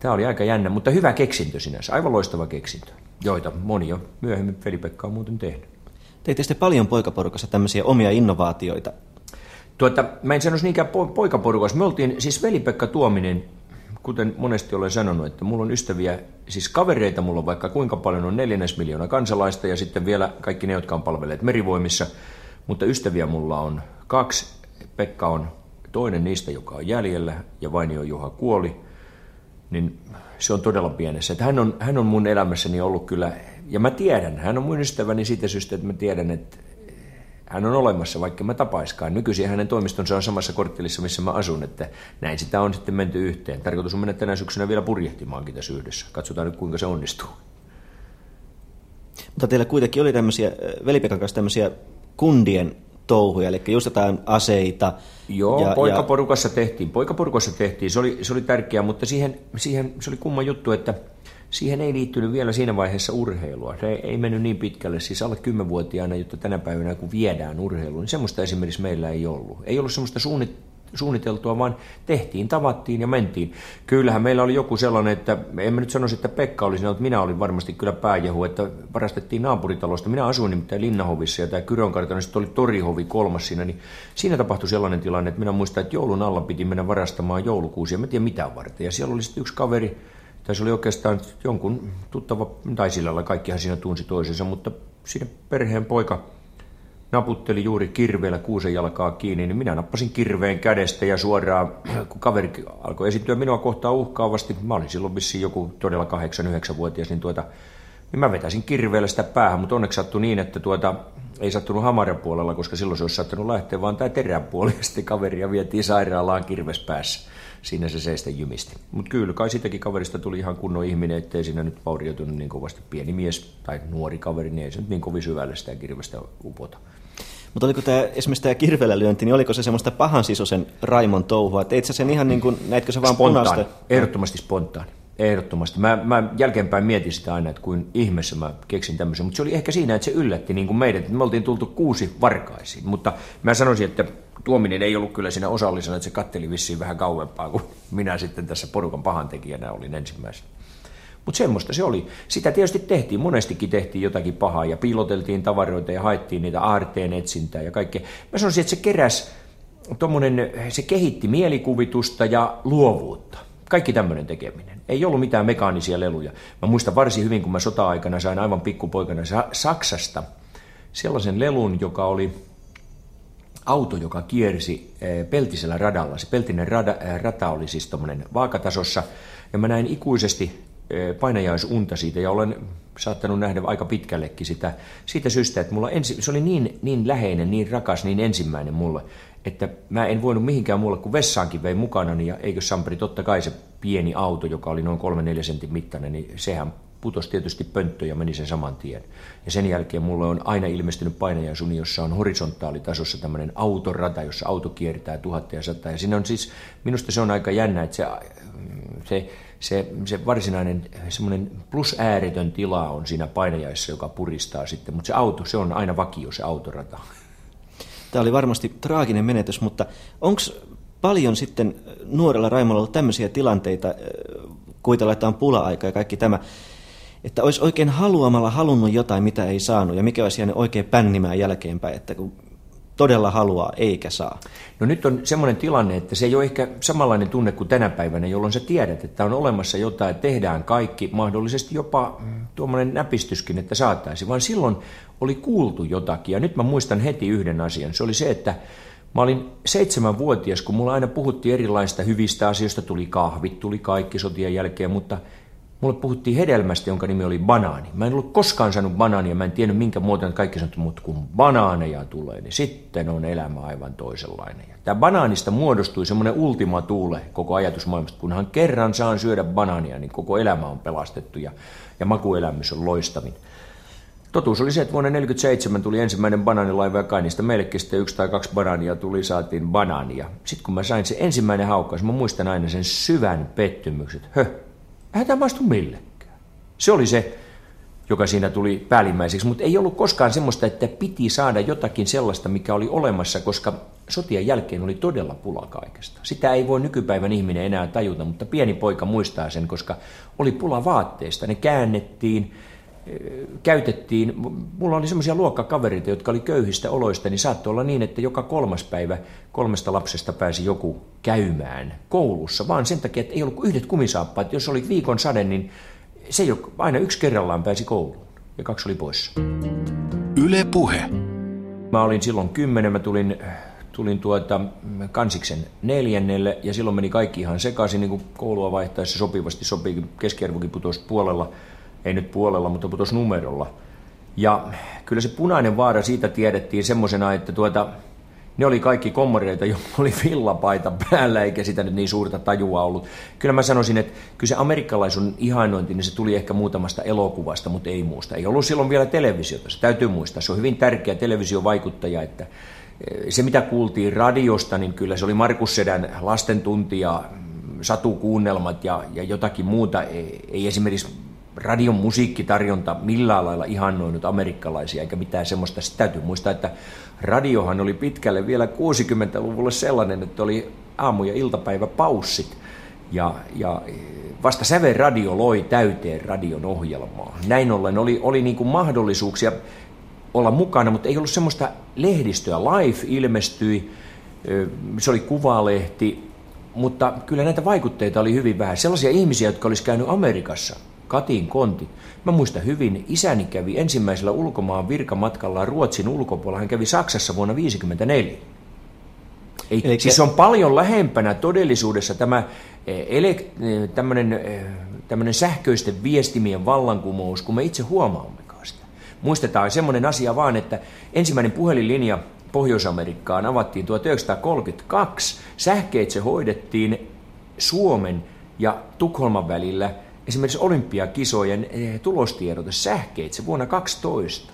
Tämä oli aika jännä, mutta hyvä keksintö sinänsä, aivan loistava keksintö, joita moni jo myöhemmin Veli-Pekka on muuten tehnyt. Teitte sitten paljon poikaporukassa tämmöisiä omia innovaatioita? Tuota, mä en sanoisi niinkään po- poikaporukassa. Me oltiin, siis Veli-Pekka Tuominen, kuten monesti olen sanonut, että mulla on ystäviä, siis kavereita mulla on vaikka kuinka paljon on neljännes miljoona kansalaista ja sitten vielä kaikki ne, jotka on palvelleet merivoimissa – mutta ystäviä mulla on kaksi. Pekka on toinen niistä, joka on jäljellä, ja Vainio Juha kuoli. Niin se on todella pienessä. Että hän, on, hän on mun elämässäni ollut kyllä, ja mä tiedän, hän on mun ystäväni siitä syystä, että mä tiedän, että hän on olemassa, vaikka mä tapaiskaan. Nykyisin hänen toimistonsa on samassa korttelissa, missä mä asun, että näin sitä on sitten menty yhteen. Tarkoitus on mennä tänä syksynä vielä purjehtimaankin tässä yhdessä. Katsotaan nyt, kuinka se onnistuu. Mutta teillä kuitenkin oli tämmöisiä, Velipekan kanssa tämmöisiä kundien touhuja, eli just jotain aseita. Joo, ja, poikaporukassa ja... tehtiin. Poikaporukassa tehtiin, se oli, se oli tärkeää, mutta siihen, siihen se oli kumma juttu, että siihen ei liittynyt vielä siinä vaiheessa urheilua. Se ei mennyt niin pitkälle, siis alle 10-vuotiaana, jotta tänä päivänä kun viedään urheiluun, niin semmoista esimerkiksi meillä ei ollut. Ei ollut semmoista suunnit, suunniteltua, vaan tehtiin, tavattiin ja mentiin. Kyllähän meillä oli joku sellainen, että en mä nyt sanoisi, että Pekka oli siinä, mutta minä olin varmasti kyllä pääjehu, että varastettiin naapuritalosta. Minä asuin nimittäin Linnahovissa ja tämä Kyrön kartano, sitten oli Torihovi kolmas siinä, niin siinä tapahtui sellainen tilanne, että minä muistan, että joulun alla piti mennä varastamaan joulukuusia, mä tiedän mitä varten. Ja siellä oli sitten yksi kaveri, se oli oikeastaan jonkun tuttava, tai sillä lailla kaikkihan siinä tunsi toisensa, mutta siinä perheen poika naputteli juuri kirveellä kuusen jalkaa kiinni, niin minä nappasin kirveen kädestä ja suoraan, kun kaveri alkoi esiintyä minua kohtaan uhkaavasti, mä olin silloin vissiin joku todella 8-9-vuotias, niin, tuota, niin mä vetäisin kirveellä sitä päähän, mutta onneksi sattui niin, että tuota, ei sattunut hamaran puolella, koska silloin se olisi saattanut lähteä, vaan tämä terän sitten kaveria vietiin sairaalaan kirves päässä siinä se seistä jymisti. Mutta kyllä, kai sitäkin kaverista tuli ihan kunnon ihminen, ettei siinä nyt vaurioitunut niin kovasti pieni mies tai nuori kaveri, niin ei se nyt niin kovin syvälle sitä kirvestä upota. Mutta oliko tämä, esimerkiksi tämä kirveellä lyönti, niin oliko se semmoista pahan sisosen Raimon touhua? Teit sä sen ihan niin kuin, näitkö se vaan spontaan, punaista? Ehdottomasti spontaan. Ehdottomasti. Mä, mä jälkeenpäin mietin sitä aina, että kuin ihmeessä mä keksin tämmöisen, mutta se oli ehkä siinä, että se yllätti niin kuin meidät, me oltiin tultu kuusi varkaisiin. Mutta mä sanoisin, että Tuominen ei ollut kyllä siinä osallisena, että se katteli vissiin vähän kauempaa kuin minä sitten tässä porukan pahantekijänä olin ensimmäisenä. Mutta semmoista se oli. Sitä tietysti tehtiin, monestikin tehtiin jotakin pahaa ja piiloteltiin tavaroita ja haettiin niitä aarteen etsintää ja kaikkea. Mä sanoisin, että se keräs, tommonen, se kehitti mielikuvitusta ja luovuutta. Kaikki tämmöinen tekeminen. Ei ollut mitään mekaanisia leluja. Mä muistan varsin hyvin, kun mä sota-aikana sain aivan pikkupoikana Saksasta sellaisen lelun, joka oli auto, joka kiersi eh, peltisellä radalla. Se peltinen rada, eh, rata oli siis tuommoinen vaakatasossa, ja mä näin ikuisesti eh, painajaisunta siitä, ja olen saattanut nähdä aika pitkällekin sitä, siitä syystä, että mulla ensi, se oli niin, niin läheinen, niin rakas, niin ensimmäinen mulle, että mä en voinut mihinkään muulle kuin vessaankin vei mukana, ja eikö Samperi, totta kai se pieni auto, joka oli noin 3-4 sentin mittainen, niin sehän putosi tietysti pönttö ja meni sen saman tien. Ja sen jälkeen mulle on aina ilmestynyt painajaisuni, jossa on horisontaalitasossa tämmöinen autorata, jossa auto kiertää tuhatta ja sata. Ja siinä on siis, minusta se on aika jännä, että se, se, se, se varsinainen semmoinen plus-ääretön tila on siinä painajaissa, joka puristaa sitten. Mutta se auto, se on aina vakio, se autorata. Tämä oli varmasti traaginen menetys, mutta onko paljon sitten nuorella Raimolla ollut tämmöisiä tilanteita, kuvitellaan, että on pula-aika ja kaikki tämä, että olisi oikein haluamalla halunnut jotain, mitä ei saanut, ja mikä olisi jäänyt oikein pännimään jälkeenpäin, että kun todella haluaa eikä saa. No nyt on semmoinen tilanne, että se ei ole ehkä samanlainen tunne kuin tänä päivänä, jolloin sä tiedät, että on olemassa jotain, tehdään kaikki, mahdollisesti jopa tuommoinen näpistyskin, että saataisi, vaan silloin oli kuultu jotakin. Ja nyt mä muistan heti yhden asian. Se oli se, että Mä olin seitsemänvuotias, kun mulla aina puhuttiin erilaista hyvistä asioista, tuli kahvit, tuli kaikki sotien jälkeen, mutta Mulle puhuttiin hedelmästä, jonka nimi oli banaani. Mä en ollut koskaan saanut banaania, mä en tiennyt minkä muotoinen kaikki sanottu, mutta kun banaaneja tulee, niin sitten on elämä aivan toisenlainen. Ja tämä banaanista muodostui semmoinen ultimatuule koko ajatusmaailmasta. Kunhan kerran saan syödä banaania, niin koko elämä on pelastettu ja, ja makuelämys on loistavin. Totuus oli se, että vuonna 1947 tuli ensimmäinen banaanilaiva ja kai niistä meillekin sitten yksi tai kaksi banaania tuli, saatiin banaania. Sitten kun mä sain se ensimmäinen haukkaus, mä muistan aina sen syvän pettymyksen, höh, Eihän tämä maistu millekään. Se oli se, joka siinä tuli päällimmäiseksi, mutta ei ollut koskaan semmoista, että piti saada jotakin sellaista, mikä oli olemassa, koska sotien jälkeen oli todella pula kaikesta. Sitä ei voi nykypäivän ihminen enää tajuta, mutta pieni poika muistaa sen, koska oli pula vaatteista. Ne käännettiin, käytettiin, mulla oli semmoisia luokkakavereita, jotka oli köyhistä oloista, niin saattoi olla niin, että joka kolmas päivä kolmesta lapsesta pääsi joku käymään koulussa, vaan sen takia, että ei ollut yhdet kumisaappaat. Jos oli viikon sade, niin se ei ole, aina yksi kerrallaan pääsi kouluun ja kaksi oli poissa. Yle Puhe. Mä olin silloin kymmenen, mä tulin, tulin tuota kansiksen neljännelle ja silloin meni kaikki ihan sekaisin, niin kuin koulua vaihtaessa sopivasti sopii, keskiarvokin putosi puolella – ei nyt puolella, mutta putos numerolla. Ja kyllä se punainen vaara siitä tiedettiin semmoisena, että tuota, ne oli kaikki kommoreita, joilla oli villapaita päällä, eikä sitä nyt niin suurta tajua ollut. Kyllä mä sanoisin, että kyllä se amerikkalaisun ihainointi, niin se tuli ehkä muutamasta elokuvasta, mutta ei muusta. Ei ollut silloin vielä televisiota, se täytyy muistaa. Se on hyvin tärkeä televisiovaikuttaja, että eh, se mitä kuultiin radiosta, niin kyllä se oli Markus Sedän lastentunti ja satukuunnelmat ja, ja jotakin muuta. Ei, ei esimerkiksi radion musiikkitarjonta millään lailla ihannoinut amerikkalaisia eikä mitään semmoista. Sitten täytyy muistaa, että radiohan oli pitkälle vielä 60-luvulla sellainen, että oli aamu- ja iltapäiväpaussit. Ja, ja vasta Säve Radio loi täyteen radion ohjelmaa. Näin ollen oli, oli niin kuin mahdollisuuksia olla mukana, mutta ei ollut semmoista lehdistöä. Life ilmestyi, se oli kuvalehti, mutta kyllä näitä vaikutteita oli hyvin vähän. Sellaisia ihmisiä, jotka olisi käynyt Amerikassa, Katin Konti. Mä muistan hyvin, isäni kävi ensimmäisellä ulkomaan virkamatkalla Ruotsin ulkopuolella. Hän kävi Saksassa vuonna 1954. Ei, Eli siis on paljon lähempänä todellisuudessa tämä eh, ele, eh, tämmöinen, eh, tämmöinen sähköisten viestimien vallankumous, kun me itse huomaamme sitä. Muistetaan semmoinen asia vaan, että ensimmäinen puhelinlinja Pohjois-Amerikkaan avattiin 1932. Sähkeitse hoidettiin Suomen ja Tukholman välillä esimerkiksi olympiakisojen tulostiedote sähkeitse vuonna 12.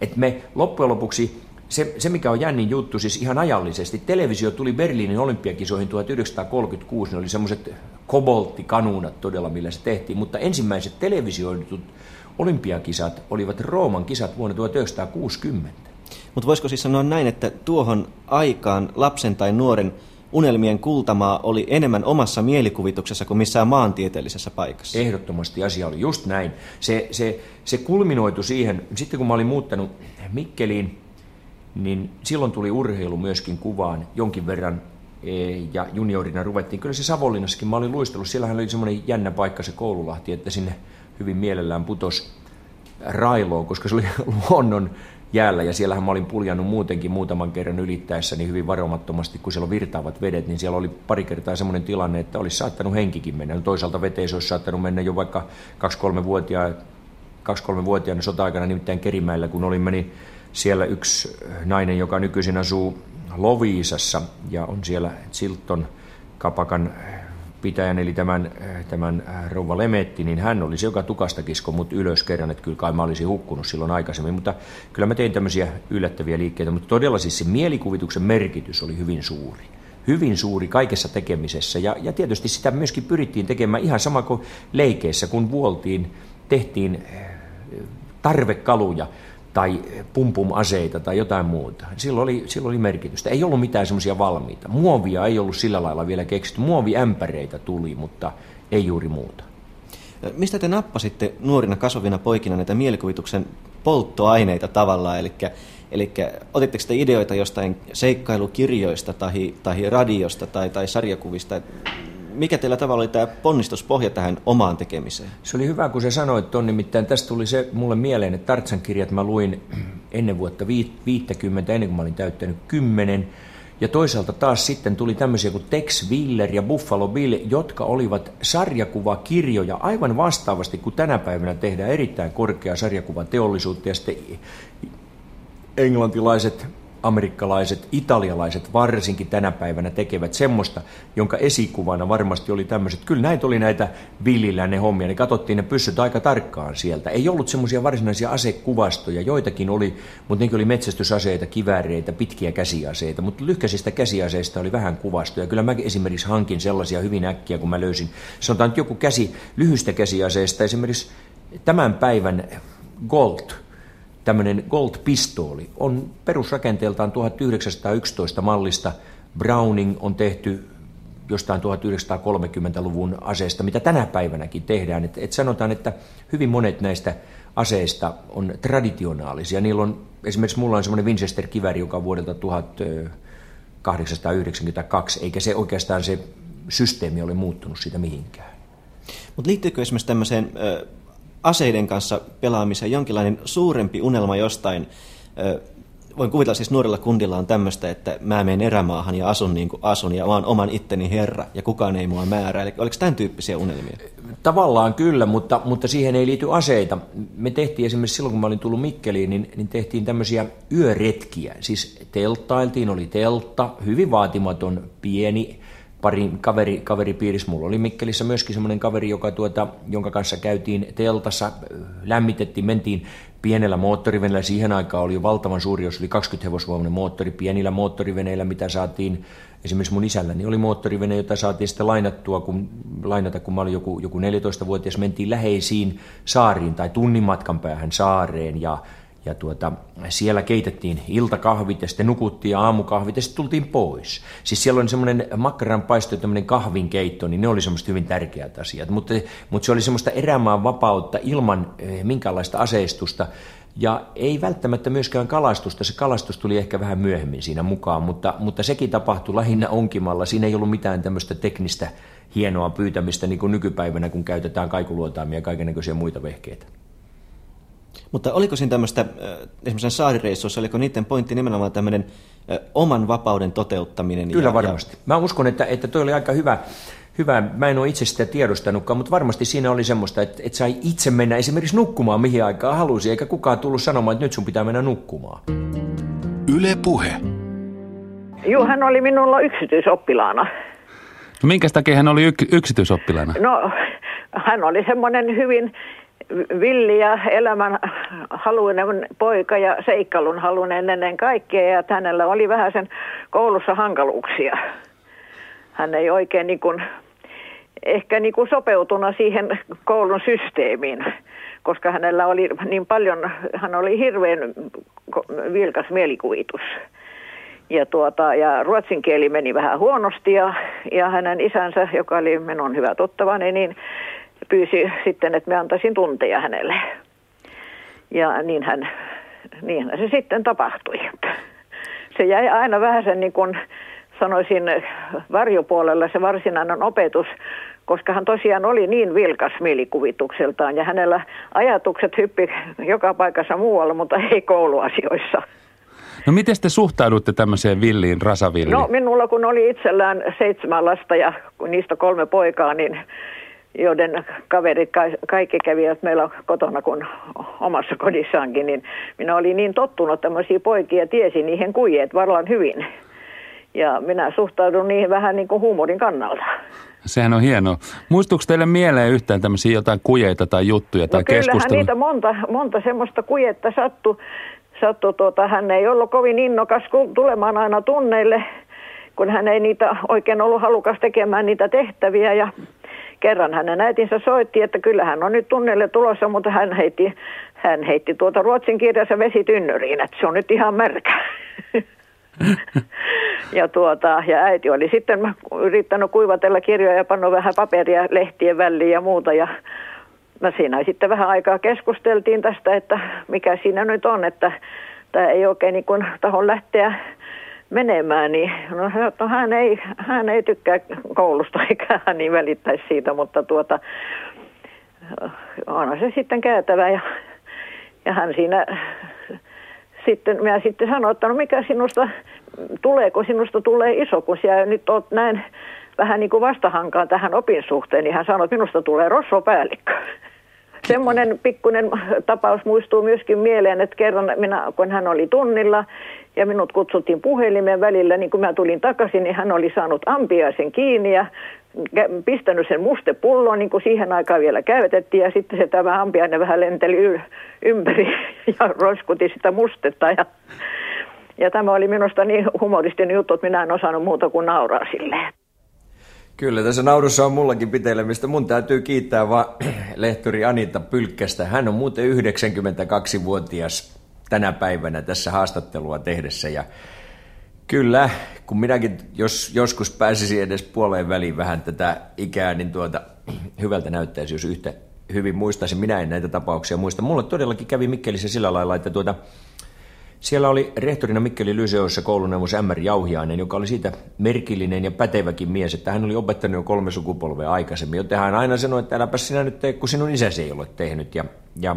Et me loppujen lopuksi se, se, mikä on jännin juttu, siis ihan ajallisesti, televisio tuli Berliinin olympiakisoihin 1936, ne oli semmoiset kobolttikanuunat todella, millä se tehtiin, mutta ensimmäiset televisioidut olympiakisat olivat Rooman kisat vuonna 1960. Mutta voisiko siis sanoa näin, että tuohon aikaan lapsen tai nuoren unelmien kultamaa oli enemmän omassa mielikuvituksessa kuin missään maantieteellisessä paikassa? Ehdottomasti asia oli just näin. Se, se, se kulminoitu siihen, sitten kun mä olin muuttanut Mikkeliin, niin silloin tuli urheilu myöskin kuvaan jonkin verran e, ja juniorina ruvettiin. Kyllä se Savonlinnassakin, mä olin luistellut, siellähän oli semmoinen jännä paikka se koululahti, että sinne hyvin mielellään putos railoon, koska se oli luonnon jäällä ja siellähän mä olin puljannut muutenkin muutaman kerran ylittäessäni hyvin varomattomasti, kun siellä on virtaavat vedet, niin siellä oli pari kertaa semmoinen tilanne, että olisi saattanut henkikin mennä. No toisaalta veteen se olisi saattanut mennä jo vaikka 2-3-vuotiaana, 2-3-vuotiaana sota-aikana nimittäin Kerimäellä, kun olin meni siellä yksi nainen, joka nykyisin asuu Loviisassa ja on siellä Silton kapakan pitäjän, eli tämän, tämän rouva Lemetti, niin hän oli se, joka tukasta kisko mut ylös kerran, että kyllä kai mä olisin hukkunut silloin aikaisemmin, mutta kyllä mä tein tämmöisiä yllättäviä liikkeitä, mutta todella siis se mielikuvituksen merkitys oli hyvin suuri. Hyvin suuri kaikessa tekemisessä ja, ja tietysti sitä myöskin pyrittiin tekemään ihan sama kuin leikeissä, kun vuoltiin, tehtiin tarvekaluja, tai pumpum-aseita tai jotain muuta. Silloin oli, silloin oli merkitystä. Ei ollut mitään semmoisia valmiita. Muovia ei ollut sillä lailla vielä keksitty. Muoviämpäreitä tuli, mutta ei juuri muuta. Mistä te nappasitte nuorina kasvavina poikina näitä mielikuvituksen polttoaineita tavallaan? Eli, eli otitteko te ideoita jostain seikkailukirjoista tai, tai radiosta tai, tai sarjakuvista? Mikä teillä tavalla oli tämä ponnistuspohja tähän omaan tekemiseen? Se oli hyvä, kun sä sanoit ton, nimittäin tästä tuli se mulle mieleen, että Tartsan kirjat mä luin ennen vuotta 50, ennen kuin mä olin täyttänyt 10. Ja toisaalta taas sitten tuli tämmöisiä kuin Tex Willer ja Buffalo Bill, jotka olivat sarjakuvakirjoja aivan vastaavasti kuin tänä päivänä tehdään erittäin korkea sarjakuvateollisuutta ja sitten englantilaiset amerikkalaiset, italialaiset varsinkin tänä päivänä tekevät semmoista, jonka esikuvana varmasti oli tämmöiset, kyllä näitä oli näitä villillä ne hommia, niin katsottiin ne pyssyt aika tarkkaan sieltä. Ei ollut semmoisia varsinaisia asekuvastoja, joitakin oli, mutta nekin oli metsästysaseita, kivääreitä, pitkiä käsiaseita, mutta lyhkäisistä käsiaseista oli vähän kuvastoja. Kyllä mä esimerkiksi hankin sellaisia hyvin äkkiä, kun mä löysin, sanotaan että joku käsi, lyhyistä käsiaseista, esimerkiksi tämän päivän Gold – tämmöinen Gold-pistooli on perusrakenteeltaan 1911 mallista. Browning on tehty jostain 1930-luvun aseesta, mitä tänä päivänäkin tehdään. Et, et sanotaan, että hyvin monet näistä aseista on traditionaalisia. Niillä on, esimerkiksi mulla on semmoinen Winchester-kiväri, joka on vuodelta 1892, eikä se oikeastaan se systeemi ole muuttunut siitä mihinkään. Mutta liittyykö esimerkiksi tämmöiseen aseiden kanssa pelaamiseen jonkinlainen suurempi unelma jostain. Voin kuvitella siis nuorella kundilla on tämmöistä, että mä menen erämaahan ja asun niin kuin asun ja oon oman itteni herra ja kukaan ei mua määrää. Eli oliko tämän tyyppisiä unelmia? Tavallaan kyllä, mutta, mutta siihen ei liity aseita. Me tehtiin esimerkiksi silloin, kun mä olin tullut Mikkeliin, niin, niin tehtiin tämmöisiä yöretkiä. Siis telttailtiin, oli teltta, hyvin vaatimaton, pieni pari kaveri, kaveripiirissä. Mulla oli Mikkelissä myöskin semmoinen kaveri, joka tuota, jonka kanssa käytiin teltassa, lämmitettiin, mentiin pienellä moottoriveneellä. Siihen aikaan oli jo valtavan suuri, jos oli 20 hevosvoimainen moottori. Pienillä moottoriveneillä, mitä saatiin, esimerkiksi mun isälläni oli moottorivene, jota saatiin sitten lainattua, kun, lainata, kun mä olin joku, joku 14-vuotias. Mentiin läheisiin saariin tai tunnin matkan päähän saareen ja ja tuota, siellä keitettiin iltakahvit ja sitten nukuttiin ja aamukahvit ja sitten tultiin pois. Siis siellä on semmoinen makkaran paisto ja tämmöinen kahvinkeitto, niin ne oli semmoista hyvin tärkeät asiat. Mutta, mutta se oli semmoista erämaan vapautta ilman eh, minkäänlaista aseistusta. Ja ei välttämättä myöskään kalastusta, se kalastus tuli ehkä vähän myöhemmin siinä mukaan, mutta, mutta sekin tapahtui lähinnä onkimalla. Siinä ei ollut mitään tämmöistä teknistä hienoa pyytämistä niin kuin nykypäivänä, kun käytetään kaikuluotaimia ja kaikenlaisia muita vehkeitä. Mutta oliko siinä tämmöistä, esimerkiksi saarireissuissa, oliko niiden pointti nimenomaan tämmöinen oman vapauden toteuttaminen? Kyllä ja, varmasti. Ja... Mä uskon, että, että toi oli aika hyvä, hyvä. Mä en ole itse sitä tiedostanutkaan, mutta varmasti siinä oli semmoista, että, että sai itse mennä esimerkiksi nukkumaan mihin aikaan halusi, eikä kukaan tullut sanomaan, että nyt sun pitää mennä nukkumaan. Yle Puhe. Joo, hän oli minulla yksityisoppilaana. No minkä takia hän oli yk- yksityisoppilaana? No, hän oli semmoinen hyvin villi ja elämän haluinen poika ja seikkailun haluinen ennen kaikkea ja hänellä oli vähän sen koulussa hankaluuksia. Hän ei oikein niin kuin, ehkä niin kuin sopeutuna siihen koulun systeemiin, koska hänellä oli niin paljon, hän oli hirveän vilkas mielikuvitus. Ja, tuota, ja ruotsin kieli meni vähän huonosti ja, ja hänen isänsä, joka oli minun hyvä tuttavani, niin pyysi sitten, että me antaisin tunteja hänelle. Ja niin hän, niin se sitten tapahtui. Se jäi aina vähän sen niin kuin sanoisin varjopuolella se varsinainen opetus, koska hän tosiaan oli niin vilkas mielikuvitukseltaan ja hänellä ajatukset hyppi joka paikassa muualla, mutta ei kouluasioissa. No miten te suhtaudutte tämmöiseen villiin, rasavilliin? No minulla kun oli itsellään seitsemän lasta ja niistä kolme poikaa, niin joiden kaverit kaikki kävivät meillä kotona kuin omassa kodissaankin, niin minä olin niin tottunut tämmöisiä poikia, tiesin niihin kujeet varmaan hyvin. Ja minä suhtaudun niihin vähän niin kuin huumorin kannalta. Sehän on hienoa. Muistuuko teille mieleen yhtään tämmöisiä jotain kujeita tai juttuja tai no keskustelua? niitä monta, monta semmoista kujetta sattui. Sattu, tuota, hän ei ollut kovin innokas tulemaan aina tunneille, kun hän ei niitä oikein ollut halukas tekemään niitä tehtäviä. Ja kerran hänen äitinsä soitti, että kyllä hän on nyt tunnelle tulossa, mutta hän heitti, hän heitti tuota ruotsin kirjassa vesitynnyriin, että se on nyt ihan märkä. ja, tuota, ja äiti oli sitten yrittänyt kuivatella kirjoja ja panna vähän paperia lehtien väliin ja muuta. Ja no siinä sitten vähän aikaa keskusteltiin tästä, että mikä siinä nyt on, että tämä ei oikein niin tahon lähteä menemään, niin no, no hän, ei, hän ei tykkää koulusta eikä hän niin välittäisi siitä, mutta tuota, onhan se sitten käytävä ja, ja hän siinä sitten, minä sitten sanoin, että no mikä sinusta, tuleeko sinusta tulee iso, kun sinä nyt olet näin vähän niin kuin vastahankaan tähän opin suhteen, niin hän sanoi, että minusta tulee rosvopäällikkö. Semmoinen pikkuinen tapaus muistuu myöskin mieleen, että kerran minä, kun hän oli tunnilla ja minut kutsuttiin puhelimeen välillä, niin kun mä tulin takaisin, niin hän oli saanut ampiaisen kiinni ja pistänyt sen mustepulloon, niin kuin siihen aikaan vielä käytettiin, ja sitten se tämä ampiainen vähän lenteli ympäri ja roiskuti sitä mustetta. Ja, ja tämä oli minusta niin humoristinen juttu, että minä en osannut muuta kuin nauraa silleen. Kyllä, tässä naurussa on mullakin pitelemistä. Mun täytyy kiittää vaan lehtori Anita Pylkkästä. Hän on muuten 92-vuotias tänä päivänä tässä haastattelua tehdessä. Ja kyllä, kun minäkin jos joskus pääsisin edes puoleen väliin vähän tätä ikää, niin tuota, hyvältä näyttäisi, jos yhtä hyvin muistaisin. Minä en näitä tapauksia muista. Mulle todellakin kävi Mikkelissä sillä lailla, että tuota, siellä oli rehtorina Mikkeli Lyseossa kouluneuvos Ämmäri Jauhiainen, joka oli siitä merkillinen ja päteväkin mies, että hän oli opettanut jo kolme sukupolvea aikaisemmin, joten hän aina sanoi, että äläpä sinä nyt tee, kun sinun isäsi ei ole tehnyt. Ja, ja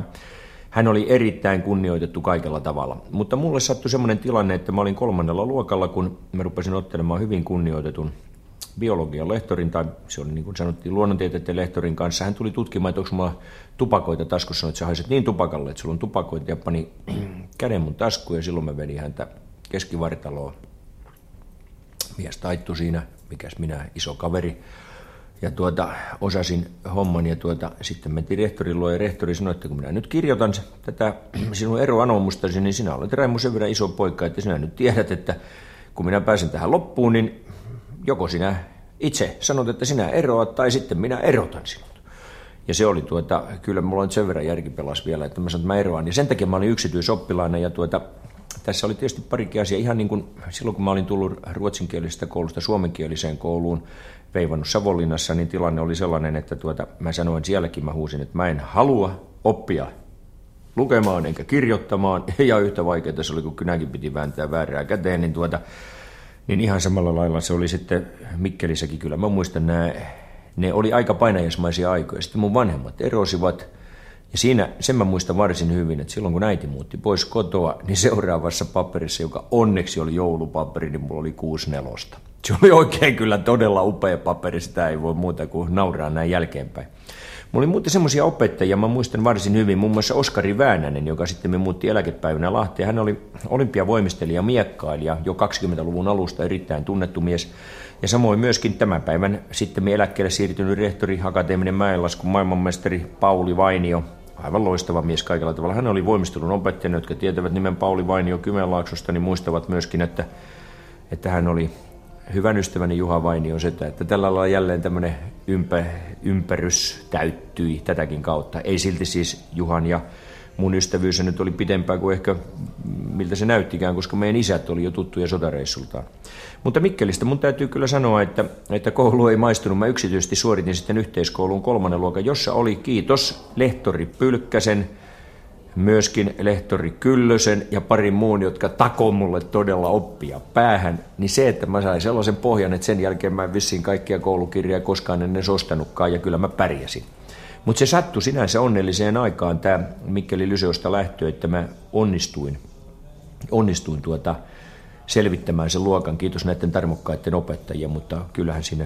hän oli erittäin kunnioitettu kaikella tavalla. Mutta mulle sattui semmoinen tilanne, että mä olin kolmannella luokalla, kun mä rupesin ottelemaan hyvin kunnioitetun biologian lehtorin, tai se oli niin kuin sanottiin luonnontieteiden lehtorin kanssa. Hän tuli tutkimaan, että onko mulla tupakoita taskussa, että sä haiset niin tupakalle, että sulla on tupakoita, ja pani käden mun taskuun, ja silloin mä vedin häntä keskivartaloon. Mies taittu siinä mikäs minä, iso kaveri. Ja tuota, osasin homman ja tuota, sitten mentiin rehtorin luo ja rehtori sanoi, että kun minä nyt kirjoitan tätä sinun eroanomustasi, niin sinä olet Raimo sen verran iso poika, että sinä nyt tiedät, että kun minä pääsen tähän loppuun, niin joko sinä itse sanot, että sinä eroat, tai sitten minä erotan sinut. Ja se oli tuota, kyllä mulla on sen verran järkipelas vielä, että mä sanon, että mä eroan. Ja sen takia mä olin yksityisoppilaina ja tuota, tässä oli tietysti parikin asiaa. Ihan niin kuin silloin, kun mä olin tullut ruotsinkielisestä koulusta suomenkieliseen kouluun, veivannut Savonlinnassa, niin tilanne oli sellainen, että tuota, mä sanoin sielläkin, mä huusin, että mä en halua oppia lukemaan enkä kirjoittamaan. Ja yhtä vaikeaa se oli, kun kynäkin piti vääntää väärää käteen, niin, tuota, niin ihan samalla lailla se oli sitten Mikkelissäkin kyllä. Mä muistan nämä, ne oli aika painajasmaisia aikoja. Sitten mun vanhemmat erosivat – ja siinä, sen mä muistan varsin hyvin, että silloin kun äiti muutti pois kotoa, niin seuraavassa paperissa, joka onneksi oli joulupaperi, niin mulla oli kuusi nelosta. Se oli oikein kyllä todella upea paperi, sitä ei voi muuta kuin nauraa näin jälkeenpäin. Mulla oli muuten semmoisia opettajia, mä muistan varsin hyvin, muun muassa Oskari Väänänen, joka sitten me muutti eläkepäivänä Lahteen. Hän oli olympiavoimistelija, miekkailija jo 20-luvun alusta, erittäin tunnettu mies. Ja samoin myöskin tämän päivän sitten me eläkkeelle siirtynyt rehtori Akateeminen Mäenlaskun maailmanmestari Pauli Vainio, aivan loistava mies kaikella tavalla. Hän oli voimistelun opettaja, jotka tietävät nimen Pauli Vainio Kymenlaaksosta, niin muistavat myöskin, että, että hän oli hyvän ystäväni Juha Vainio setä, että tällä lailla jälleen tämmöinen ympä, ympärys täyttyi tätäkin kautta. Ei silti siis Juhan ja mun ystävyys nyt oli pitempää kuin ehkä miltä se näyttikään, koska meidän isät oli jo tuttuja sotareissultaan. Mutta Mikkelistä mun täytyy kyllä sanoa, että, että koulu ei maistunut. Mä yksityisesti suoritin sitten yhteiskoulun kolmannen luokan, jossa oli kiitos lehtori Pylkkäsen, myöskin lehtori Kyllösen ja parin muun, jotka takoi mulle todella oppia päähän, niin se, että mä sain sellaisen pohjan, että sen jälkeen mä en vissiin kaikkia koulukirjaa koskaan ennen ostanutkaan ja kyllä mä pärjäsin. Mutta se sattui sinänsä onnelliseen aikaan tämä Mikkeli Lyseosta lähtö, että mä onnistuin, onnistuin tuota, selvittämään sen luokan. Kiitos näiden tarmokkaiden opettajien, mutta kyllähän siinä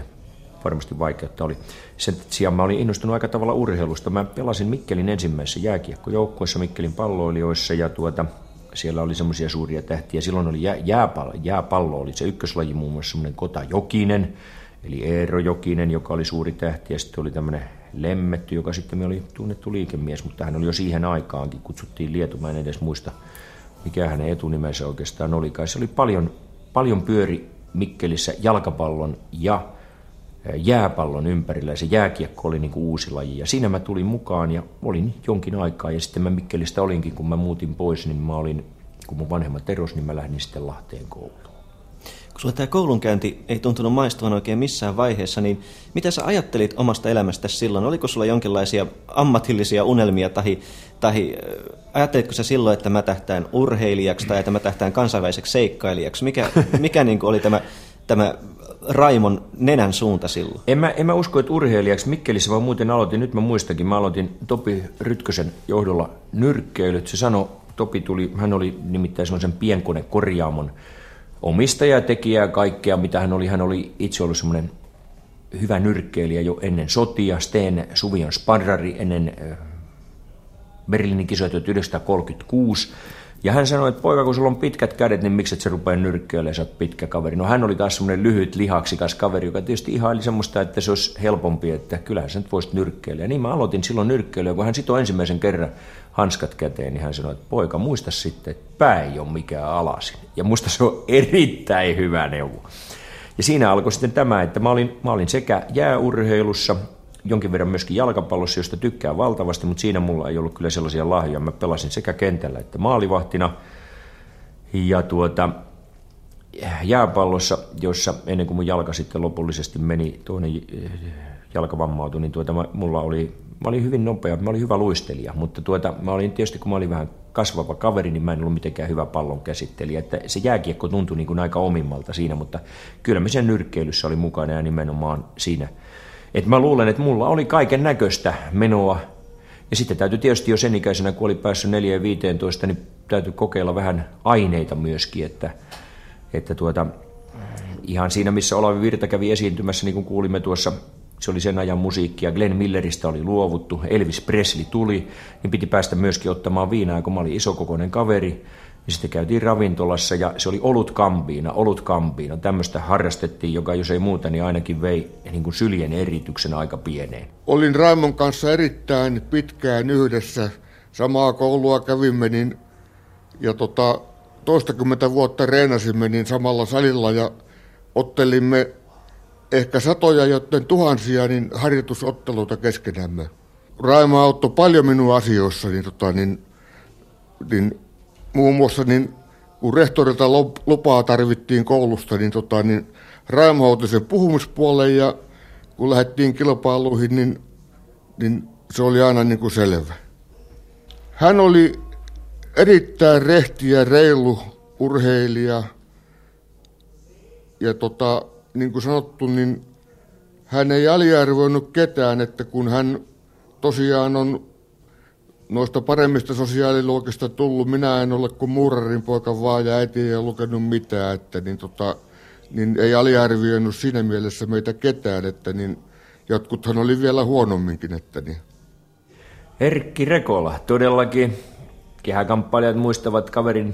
varmasti vaikeutta oli. Sen sijaan mä olin innostunut aika tavalla urheilusta. Mä pelasin Mikkelin ensimmäisessä jääkiekkojoukkueessa Mikkelin palloilijoissa ja tuota, siellä oli semmoisia suuria tähtiä. Silloin oli jää, jääpallo, jääpallo oli se ykköslaji muun muassa semmoinen Kota Jokinen, eli Eero Jokinen, joka oli suuri tähti ja sitten oli tämmöinen Lemmetty, joka sitten oli tunnettu liikemies, mutta hän oli jo siihen aikaankin, kutsuttiin Lietu, mä en edes muista mikä hänen etunimensä oikeastaan oli. Kai se oli paljon, paljon pyöri Mikkelissä jalkapallon ja jääpallon ympärillä ja se jääkiekko oli niin kuin uusi laji. Ja siinä mä tulin mukaan ja olin jonkin aikaa ja sitten mä Mikkelistä olinkin, kun mä muutin pois, niin mä olin, kun mun vanhemmat eros, niin mä lähdin sitten Lahteen kouluun. Kun sulla tämä koulunkäynti ei tuntunut maistuvan oikein missään vaiheessa, niin mitä sä ajattelit omasta elämästä silloin? Oliko sulla jonkinlaisia ammatillisia unelmia tai, tai ajattelitko sä silloin, että mä tähtään urheilijaksi tai että mä tähtään kansainväliseksi seikkailijaksi? Mikä, mikä niin oli tämä, tämä Raimon nenän suunta silloin? En mä, en mä usko, että urheilijaksi Mikkelissä, vaan muuten aloitin, nyt mä muistakin, mä aloitin Topi Rytkösen johdolla nyrkkeilyt. Se sanoi, Topi tuli, hän oli nimittäin semmoisen pienkone korjaamon omistaja, tekijä kaikkea, mitä hän oli. Hän oli itse ollut semmoinen hyvä nyrkkeilijä jo ennen sotia, Steen Suvion sparrari ennen Berliinin kisoja 1936. Ja hän sanoi, että poika, kun sulla on pitkät kädet, niin miksi et sä rupea nyrkkeilemään, sä oot pitkä kaveri. No hän oli taas semmoinen lyhyt lihaksikas kaveri, joka tietysti ihaili semmoista, että se olisi helpompi, että kyllähän sä nyt voisit nyrkkeillä. Ja niin mä aloitin silloin nyrkkeilyä, kun hän sitoi ensimmäisen kerran hanskat käteen, niin hän sanoi, että poika, muista sitten, että pää ei ole mikään alasin. Ja musta se on erittäin hyvä neuvo. Ja siinä alkoi sitten tämä, että mä olin, mä olin sekä jääurheilussa, jonkin verran myöskin jalkapallossa, josta tykkään valtavasti, mutta siinä mulla ei ollut kyllä sellaisia lahjoja. Mä pelasin sekä kentällä että maalivahtina. Ja tuota, jääpallossa, jossa ennen kuin mun jalka sitten lopullisesti meni, toinen jalka vammautui, niin tuota, mulla oli mä olin hyvin nopea, mä olin hyvä luistelija, mutta tuota, mä olin tietysti, kun mä olin vähän kasvava kaveri, niin mä en ollut mitenkään hyvä pallon käsittelijä. Että se jääkiekko tuntui niin kuin aika omimmalta siinä, mutta kyllä mä sen nyrkkeilyssä oli mukana ja nimenomaan siinä. Että mä luulen, että mulla oli kaiken näköistä menoa. Ja sitten täytyy tietysti jo sen ikäisenä, kun oli päässyt 4 15, niin täytyy kokeilla vähän aineita myöskin, että, että tuota, ihan siinä, missä Olavi Virta kävi esiintymässä, niin kuin kuulimme tuossa se oli sen ajan musiikkia. Glenn Milleristä oli luovuttu, Elvis Presley tuli, niin piti päästä myöskin ottamaan viinaa, kun mä olin isokokoinen kaveri. Ja sitten käytiin ravintolassa ja se oli olut kampiina, olut kampiina. Tämmöistä harrastettiin, joka jos ei muuta, niin ainakin vei niin kuin syljen erityksen aika pieneen. Olin Raimon kanssa erittäin pitkään yhdessä. Samaa koulua kävimme niin, ja tota, toistakymmentä vuotta reenasimme niin samalla salilla ja ottelimme ehkä satoja, joten tuhansia niin harjoitusotteluita keskenämme. Raimo auttoi paljon minun asioissa, niin, tota, niin, niin muun muassa niin, kun rehtorilta lupaa tarvittiin koulusta, niin, tota, niin Raimo auttoi sen puhumispuolen ja kun lähdettiin kilpailuihin, niin, niin se oli aina niin kuin selvä. Hän oli erittäin rehti ja reilu urheilija. Ja tota, niin kuin sanottu, niin hän ei aliarvoinut ketään, että kun hän tosiaan on noista paremmista sosiaaliluokista tullut, minä en ole kuin muurarin poika vaan ja äiti ei lukenut mitään, että niin, tota, niin ei aliarvioinut siinä mielessä meitä ketään, että niin jotkuthan oli vielä huonomminkin, että niin. Erkki Rekola, todellakin kehäkamppailijat muistavat kaverin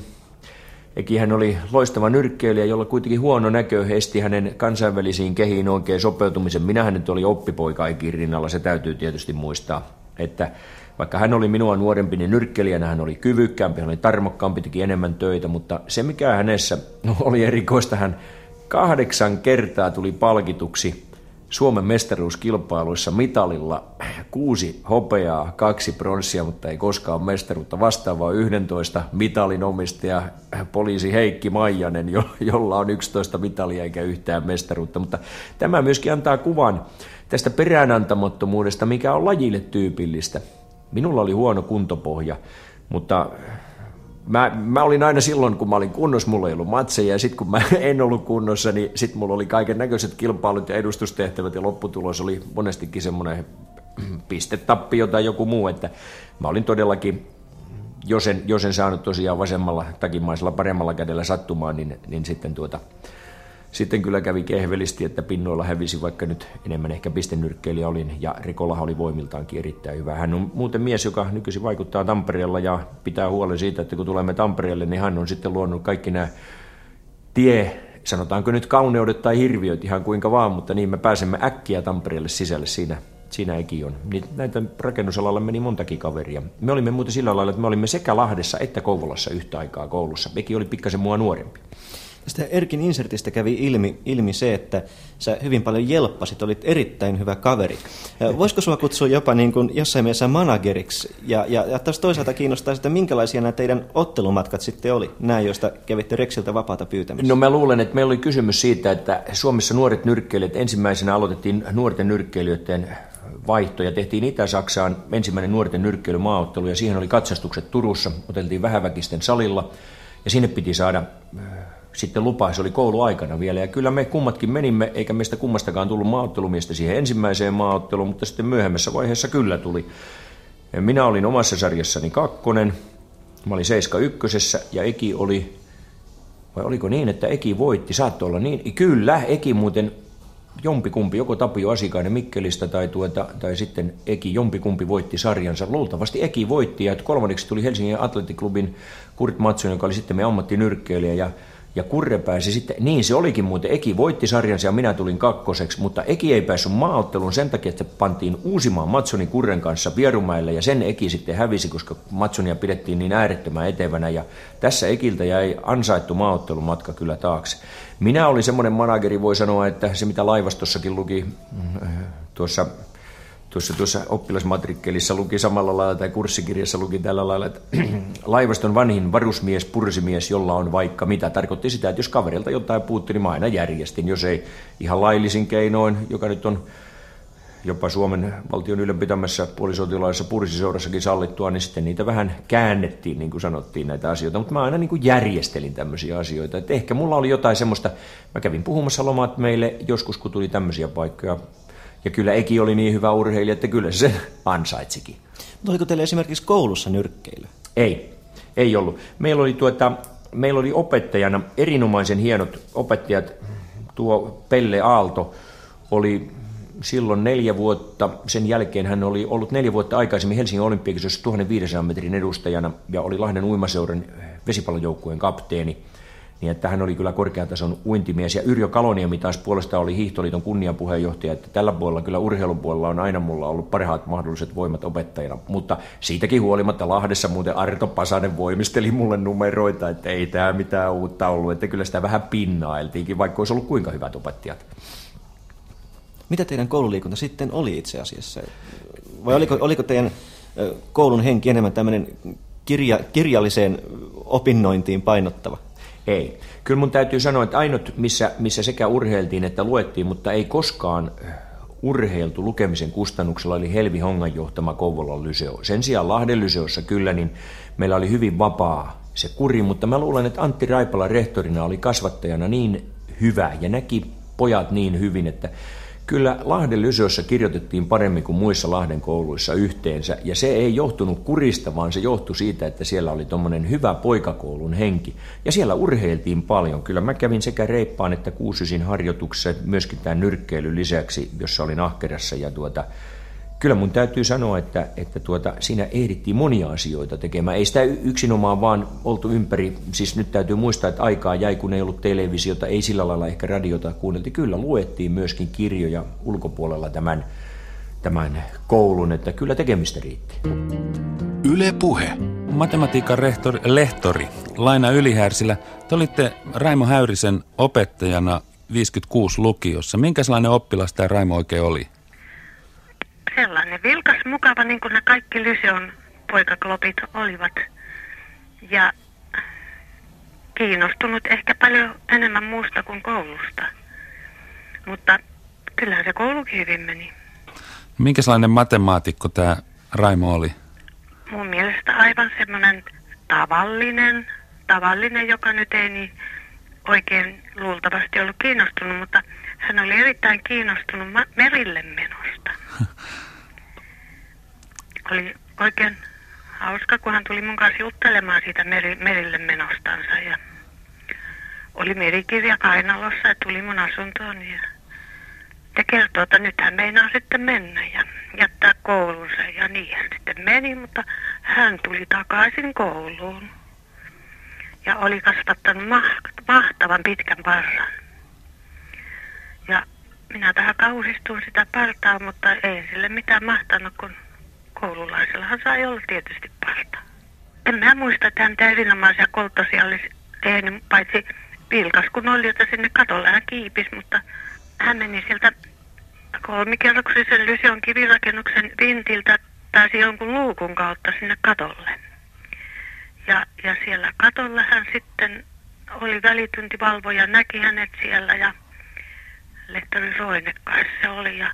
hän oli loistava nyrkkeilijä, jolla kuitenkin huono näkö esti hänen kansainvälisiin kehiin oikein sopeutumisen. Minähän nyt oli oppipoika Ekin rinnalla, se täytyy tietysti muistaa, että vaikka hän oli minua nuorempi, niin nyrkkeilijänä hän oli kyvykkäämpi, hän oli tarmokkaampi, teki enemmän töitä, mutta se mikä hänessä oli erikoista, hän kahdeksan kertaa tuli palkituksi Suomen mestaruuskilpailuissa mitalilla kuusi hopeaa, kaksi pronssia, mutta ei koskaan mestaruutta vastaavaa 11 mitalin omistaja poliisi Heikki Maijanen, jo, jolla on 11 mitalia eikä yhtään mestaruutta. Mutta tämä myöskin antaa kuvan tästä peräänantamattomuudesta, mikä on lajille tyypillistä. Minulla oli huono kuntopohja, mutta mä, mä olin aina silloin, kun mä olin kunnossa, mulla ei ollut matseja, ja sitten kun mä en ollut kunnossa, niin sitten mulla oli kaiken näköiset kilpailut ja edustustehtävät, ja lopputulos oli monestikin semmoinen pistetappio tai joku muu, että mä olin todellakin, jos en, jos en saanut tosiaan vasemmalla takimaisella paremmalla kädellä sattumaan, niin, niin sitten tuota, sitten kyllä kävi kehvelisti, että pinnoilla hävisi, vaikka nyt enemmän ehkä pistenyrkkeilijä olin, ja Rikola oli voimiltaankin erittäin hyvä. Hän on muuten mies, joka nykyisin vaikuttaa Tampereella ja pitää huolen siitä, että kun tulemme Tampereelle, niin hän on sitten luonut kaikki nämä tie, sanotaanko nyt kauneudet tai hirviöt ihan kuinka vaan, mutta niin me pääsemme äkkiä Tampereelle sisälle siinä siinä eikin on. Niin näitä rakennusalalla meni montakin kaveria. Me olimme muuten sillä lailla, että me olimme sekä Lahdessa että Kouvolassa yhtä aikaa koulussa. Eki oli pikkasen mua nuorempi. Tästä Erkin insertistä kävi ilmi, ilmi se, että sä hyvin paljon jelppasit, olit erittäin hyvä kaveri. Voisiko sua kutsua jopa niin kuin jossain mielessä manageriksi? Ja, ja, ja taas toisaalta kiinnostaa sitä, minkälaisia nämä teidän ottelumatkat sitten oli, nämä, joista kävitte Reksiltä vapaata pyytämistä? No mä luulen, että meillä oli kysymys siitä, että Suomessa nuoret nyrkkeilijät, ensimmäisenä aloitettiin nuorten nyrkkeilijöiden vaihto ja tehtiin Itä-Saksaan ensimmäinen nuorten nyrkkeilymaaottelu ja siihen oli katsastukset Turussa, oteltiin vähäväkisten salilla ja sinne piti saada sitten lupa, se oli kouluaikana vielä. Ja kyllä me kummatkin menimme, eikä meistä kummastakaan tullut maaottelumiestä siihen ensimmäiseen maaotteluun, mutta sitten myöhemmässä vaiheessa kyllä tuli. Minä olin omassa sarjassani kakkonen, mä olin seiska ykkösessä ja Eki oli, vai oliko niin, että Eki voitti, saattoi olla niin. Kyllä, Eki muuten jompikumpi, joko Tapio Asikainen Mikkelistä tai, tuota, tai sitten Eki, jompikumpi voitti sarjansa. Luultavasti Eki voitti ja kolmanneksi tuli Helsingin Atlettiklubin Kurt Matson, joka oli sitten meidän ammattinyrkkeilijä ja ja Kurre pääsi sitten, niin se olikin muuten, Eki voitti sarjansa ja minä tulin kakkoseksi, mutta Eki ei päässyt maaotteluun sen takia, että pantiin uusimaan Matsoni Kurren kanssa Vierumäelle ja sen Eki sitten hävisi, koska Matsonia pidettiin niin äärettömän etevänä ja tässä Ekiltä jäi ansaittu maaottelumatka kyllä taakse. Minä olin semmoinen manageri, voi sanoa, että se mitä laivastossakin luki mm, tuossa tuossa, tuossa oppilasmatrikkelissa luki samalla lailla tai kurssikirjassa luki tällä lailla, että laivaston vanhin varusmies, pursimies, jolla on vaikka mitä, tarkoitti sitä, että jos kaverilta jotain puuttui, niin mä aina järjestin, jos ei ihan laillisin keinoin, joka nyt on jopa Suomen valtion ylläpitämässä puolisotilaissa pursiseurassakin sallittua, niin sitten niitä vähän käännettiin, niin kuin sanottiin näitä asioita, mutta mä aina niin kuin järjestelin tämmöisiä asioita, että ehkä mulla oli jotain semmoista, mä kävin puhumassa lomat meille joskus, kun tuli tämmöisiä paikkoja ja kyllä Eki oli niin hyvä urheilija, että kyllä se ansaitsikin. Mutta oliko teillä esimerkiksi koulussa nyrkkeily? Ei, ei ollut. Meillä oli, tuota, meillä oli opettajana erinomaisen hienot opettajat. Tuo Pelle Aalto oli silloin neljä vuotta, sen jälkeen hän oli ollut neljä vuotta aikaisemmin Helsingin olympiakisossa 1500 metrin edustajana ja oli Lahden uimaseuran vesipallojoukkueen kapteeni niin että hän oli kyllä korkeatason uintimies. Ja Yrjö Kaloniemi taas puolestaan oli Hiihtoliiton kunniapuheenjohtaja, että tällä puolella kyllä urheilupuolella on aina mulla ollut parhaat mahdolliset voimat opettajana. Mutta siitäkin huolimatta Lahdessa muuten Arto Pasanen voimisteli mulle numeroita, että ei tämä mitään uutta ollut, että kyllä sitä vähän pinnailtiinkin, vaikka olisi ollut kuinka hyvät opettajat. Mitä teidän koululiikunta sitten oli itse asiassa? Vai oliko, oliko teidän koulun henki enemmän tämmöinen kirja, kirjalliseen opinnointiin painottava? Ei. Kyllä mun täytyy sanoa, että ainut, missä, missä sekä urheiltiin että luettiin, mutta ei koskaan äh, urheiltu lukemisen kustannuksella, oli Helvi Hongan johtama Kouvolan lyseo. Sen sijaan Lahden lyseossa kyllä, niin meillä oli hyvin vapaa se kuri, mutta mä luulen, että Antti Raipala rehtorina oli kasvattajana niin hyvä ja näki pojat niin hyvin, että Kyllä Lahden Lyseossa kirjoitettiin paremmin kuin muissa Lahden kouluissa yhteensä, ja se ei johtunut kurista, vaan se johtui siitä, että siellä oli tuommoinen hyvä poikakoulun henki. Ja siellä urheiltiin paljon. Kyllä mä kävin sekä reippaan että kuusisin harjoituksessa, myöskin tämän nyrkkeilyn lisäksi, jossa olin ahkerassa, ja tuota, kyllä mun täytyy sanoa, että, että tuota, siinä ehdittiin monia asioita tekemään. Ei sitä yksinomaan vaan oltu ympäri, siis nyt täytyy muistaa, että aikaa jäi, kun ei ollut televisiota, ei sillä lailla ehkä radiota kuunneltiin. Kyllä luettiin myöskin kirjoja ulkopuolella tämän, tämän koulun, että kyllä tekemistä riitti. Yle Puhe. Matematiikan rehtori, lehtori Laina Ylihärsillä. Te olitte Raimo Häyrisen opettajana 56 lukiossa. Minkälainen oppilas tämä Raimo oikein oli? Sellainen vilkas, mukava, niin kuin ne kaikki Lyseon poikaklopit olivat. Ja kiinnostunut ehkä paljon enemmän muusta kuin koulusta. Mutta kyllähän se koulukin hyvin meni. Minkälainen matemaatikko tämä Raimo oli? Mun mielestä aivan semmoinen tavallinen, tavallinen, joka nyt ei niin oikein luultavasti ollut kiinnostunut, mutta hän oli erittäin kiinnostunut merille menosta. oli oikein hauska, kun hän tuli mun kanssa juttelemaan siitä meri, merille menostansa. Ja oli merikirja kainalossa ja tuli mun asuntoon ja, ja kertoi, että nyt hän meinaa sitten mennä ja jättää koulunsa. Ja niin hän sitten meni, mutta hän tuli takaisin kouluun. Ja oli kasvattanut mahtavan pitkän parran. Ja minä tähän kauhistuin sitä partaa, mutta ei sille mitään mahtanut, kun koululaisellahan sai olla tietysti parta. En mä muista, että hän erinomaisia koltosia olisi tehnyt, paitsi vilkas kun oli, että sinne katolle hän kiipis, mutta hän meni sieltä kolmikerroksisen Lysion kivirakennuksen vintiltä pääsi jonkun luukun kautta sinne katolle. Ja, ja siellä katolla hän sitten oli välituntivalvoja, näki hänet siellä ja lehtori Roine se oli ja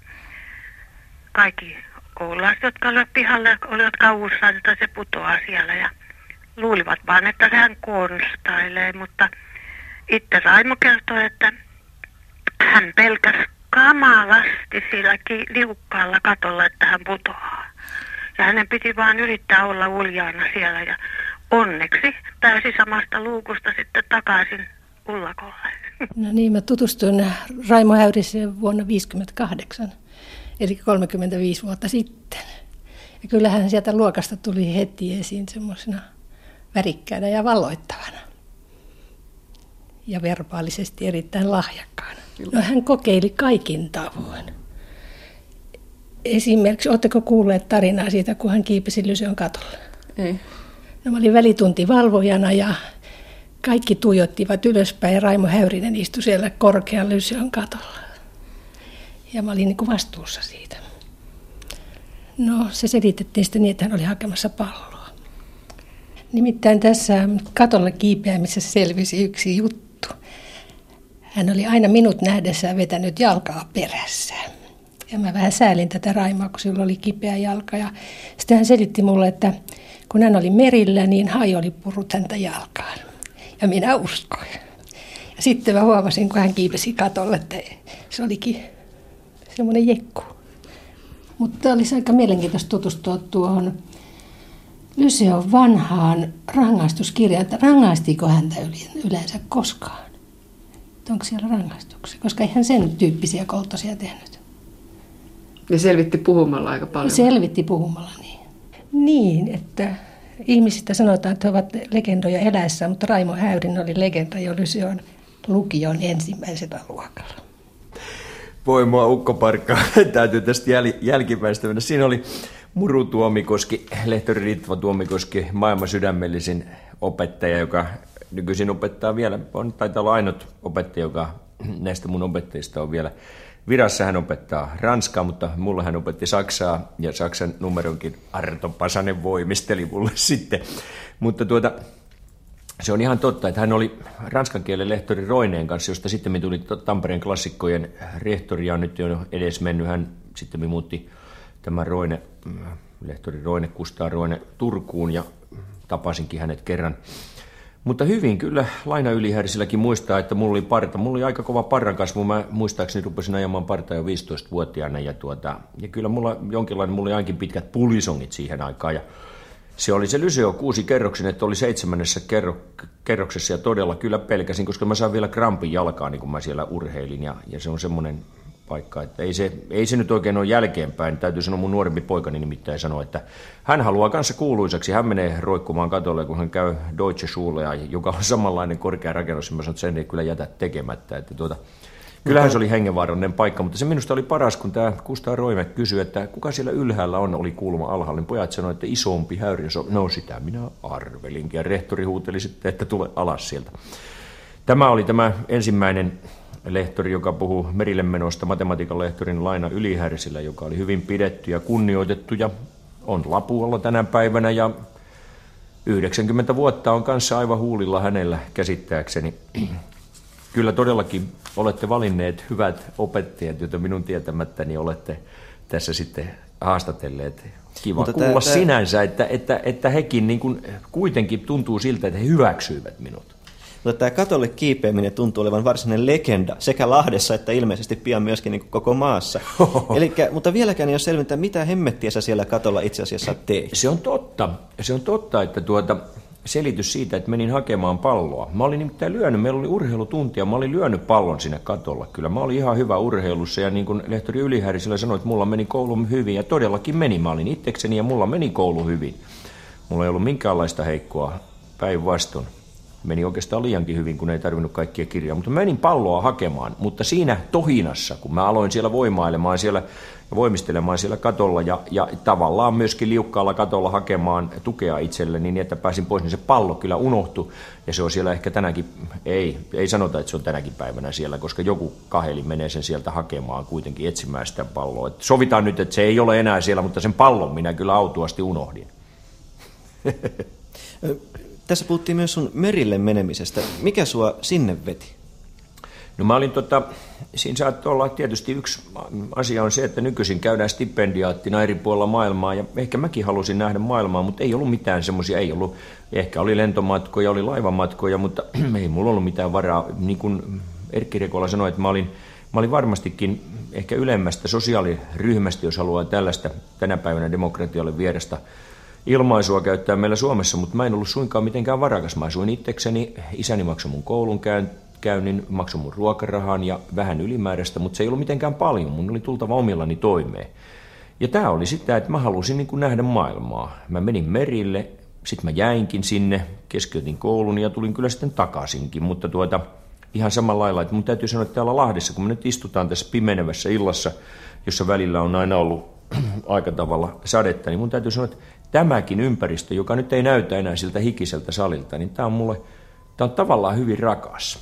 kaikki koululaiset, jotka olivat pihalle, olivat kauhussaan, että se putoaa siellä ja luulivat vaan, että hän konstailee, mutta itse Raimo kertoi, että hän pelkäsi kamalasti sillä liukkaalla katolla, että hän putoaa. Ja hänen piti vaan yrittää olla uljaana siellä ja onneksi pääsi samasta luukusta sitten takaisin ullakolle. No niin, mä tutustuin Raimo Häyriseen vuonna 1958 eli 35 vuotta sitten. Ja kyllähän sieltä luokasta tuli heti esiin semmoisena värikkäänä ja valoittavana. Ja verbaalisesti erittäin lahjakkaana. No hän kokeili kaikin tavoin. Esimerkiksi, oletteko kuulleet tarinaa siitä, kun hän kiipesi Lyseon katolle? Ei. No, mä olin välituntivalvojana ja kaikki tuijottivat ylöspäin ja Raimo Häyrinen istui siellä korkean Lyseon katolla. Ja mä olin niin kuin vastuussa siitä. No se selitettiin sitten niin, että hän oli hakemassa palloa. Nimittäin tässä katolla kiipeämisessä selvisi yksi juttu. Hän oli aina minut nähdessään vetänyt jalkaa perässä. Ja mä vähän säälin tätä Raimaa, kun sillä oli kipeä jalka. Ja sitten hän selitti mulle, että kun hän oli merillä, niin hai oli purut häntä jalkaan. Ja minä uskoin. Ja sitten mä huomasin, kun hän kiipesi katolle, että se olikin semmoinen jekku. Mutta olisi aika mielenkiintoista tutustua tuohon Lyseon vanhaan rangaistuskirjaan, että rangaistiiko häntä yleensä koskaan. Onko siellä rangaistuksia, koska eihän sen tyyppisiä koltosia tehnyt. Ja selvitti puhumalla aika paljon. Selvitti puhumalla, niin. Niin, että ihmisistä sanotaan, että he ovat legendoja eläessä, mutta Raimo Häyrin oli legenda jo Lyseon lukion ensimmäisellä luokalla. Voi mua ukkoparkkaa, täytyy tästä jäl- jälkipäistä mennä. Siinä oli Muru Tuomikoski, lehtori Ritva Tuomikoski, maailman sydämellisin opettaja, joka nykyisin opettaa vielä, on taitaa olla ainut opettaja, joka näistä mun opettajista on vielä virassa. Hän opettaa ranskaa, mutta mulla hän opetti saksaa ja saksan numeronkin Arto Pasanen voimisteli mulle sitten. Mutta tuota, se on ihan totta, että hän oli ranskan kielen lehtori Roineen kanssa, josta sitten tuli Tampereen klassikkojen rehtori ja nyt on edes mennyt. Hän sitten muutti tämä Roine, lehtori Roine, Kustaa Roine Turkuun ja tapasinkin hänet kerran. Mutta hyvin kyllä Laina Ylihärsilläkin muistaa, että mulla oli parta. Mulla oli aika kova parran kasvu. Mä muistaakseni rupesin ajamaan parta jo 15-vuotiaana. Ja, tuota, ja kyllä mulla jonkinlainen, mulla oli ainakin pitkät pulisongit siihen aikaan. Ja se oli se Lyseo kuusi kerroksen, että oli seitsemännessä kerro, kerroksessa ja todella kyllä pelkäsin, koska mä saan vielä krampin jalkaan, niin kun mä siellä urheilin. Ja, ja se on semmoinen paikka. Että ei, se, ei se nyt oikein ole jälkeenpäin. Täytyy sanoa mun nuorempi poikani nimittäin sanoa, että hän haluaa kanssa kuuluisaksi. Hän menee roikkumaan katolle, kun hän käy Deutsche Schulea, joka on samanlainen korkea rakennus. Mä sanon, että sen ei kyllä jätä tekemättä. Että tuota, Kyllähän se oli hengenvaarallinen paikka, mutta se minusta oli paras, kun tämä Kustaa Roime kysyi, että kuka siellä ylhäällä on, oli kulma alhaalla. Niin pojat sanoivat, että isompi häyri. No sitä minä arvelinkin. Ja rehtori huuteli sitten, että tule alas sieltä. Tämä oli tämä ensimmäinen lehtori, joka puhuu merille menosta, matematiikan lehtorin Laina Ylihärsillä, joka oli hyvin pidetty ja kunnioitettu ja on Lapualla tänä päivänä ja 90 vuotta on kanssa aivan huulilla hänellä käsittääkseni. Kyllä todellakin olette valinneet hyvät opettajat, joita minun tietämättäni olette tässä sitten haastatelleet. Kiva Mutta kuulla tämä, sinänsä, että, että, että hekin niin kuin kuitenkin tuntuu siltä, että he hyväksyivät minut. Mutta tämä katolle kiipeäminen tuntuu olevan varsinainen legenda sekä Lahdessa että ilmeisesti pian myöskin niin koko maassa. Elikkä, mutta vieläkään ei ole selvintä, mitä hemmettiä sä siellä katolla itse asiassa teet. Se on totta. Se on totta, että tuota, selitys siitä, että menin hakemaan palloa. Mä olin nimittäin lyönyt, meillä oli urheilutunti ja mä olin lyönyt pallon sinne katolla. Kyllä mä olin ihan hyvä urheilussa ja niin kuin lehtori Ylihärisellä sanoi, että mulla meni koulu hyvin ja todellakin meni. Mä olin itsekseni ja mulla meni koulu hyvin. Mulla ei ollut minkäänlaista heikkoa päinvastoin meni oikeastaan liiankin hyvin, kun ei tarvinnut kaikkia kirjaa. Mutta menin palloa hakemaan, mutta siinä tohinassa, kun mä aloin siellä voimailemaan siellä voimistelemaan siellä katolla ja, ja tavallaan myöskin liukkaalla katolla hakemaan tukea itselleni niin, että pääsin pois, niin se pallo kyllä unohtui. Ja se on siellä ehkä tänäkin, ei, ei sanota, että se on tänäkin päivänä siellä, koska joku kaheli menee sen sieltä hakemaan kuitenkin etsimään sitä palloa. Et sovitaan nyt, että se ei ole enää siellä, mutta sen pallon minä kyllä autuasti unohdin. Tässä puhuttiin myös sun merille menemisestä. Mikä sua sinne veti? No mä olin tota, siinä saattoi olla tietysti yksi asia on se, että nykyisin käydään stipendiaattina eri puolilla maailmaa ja ehkä mäkin halusin nähdä maailmaa, mutta ei ollut mitään semmoisia, ei ollut, ehkä oli lentomatkoja, oli laivamatkoja, mutta ei mulla ollut mitään varaa. Niin kuin Erkki Rekola sanoi, että mä olin, mä olin varmastikin ehkä ylemmästä sosiaaliryhmästä, jos haluaa tällaista tänä päivänä demokratialle vierestä ilmaisua käyttää meillä Suomessa, mutta mä en ollut suinkaan mitenkään varakas. Mä asuin itsekseni, isäni maksoi mun koulun käynnin, maksoi mun ruokarahan ja vähän ylimääräistä, mutta se ei ollut mitenkään paljon. Mun oli tultava omillani toimeen. Ja tämä oli sitä, että mä halusin niin kuin nähdä maailmaa. Mä menin merille, sitten mä jäinkin sinne, keskeytin koulun ja tulin kyllä sitten takaisinkin, mutta tuota, ihan samalla lailla, että mun täytyy sanoa, että täällä Lahdessa, kun me nyt istutaan tässä pimenevässä illassa, jossa välillä on aina ollut aika tavalla sadetta, niin mun täytyy sanoa, että tämäkin ympäristö, joka nyt ei näytä enää siltä hikiseltä salilta, niin tämä on mulle, tämä on tavallaan hyvin rakas.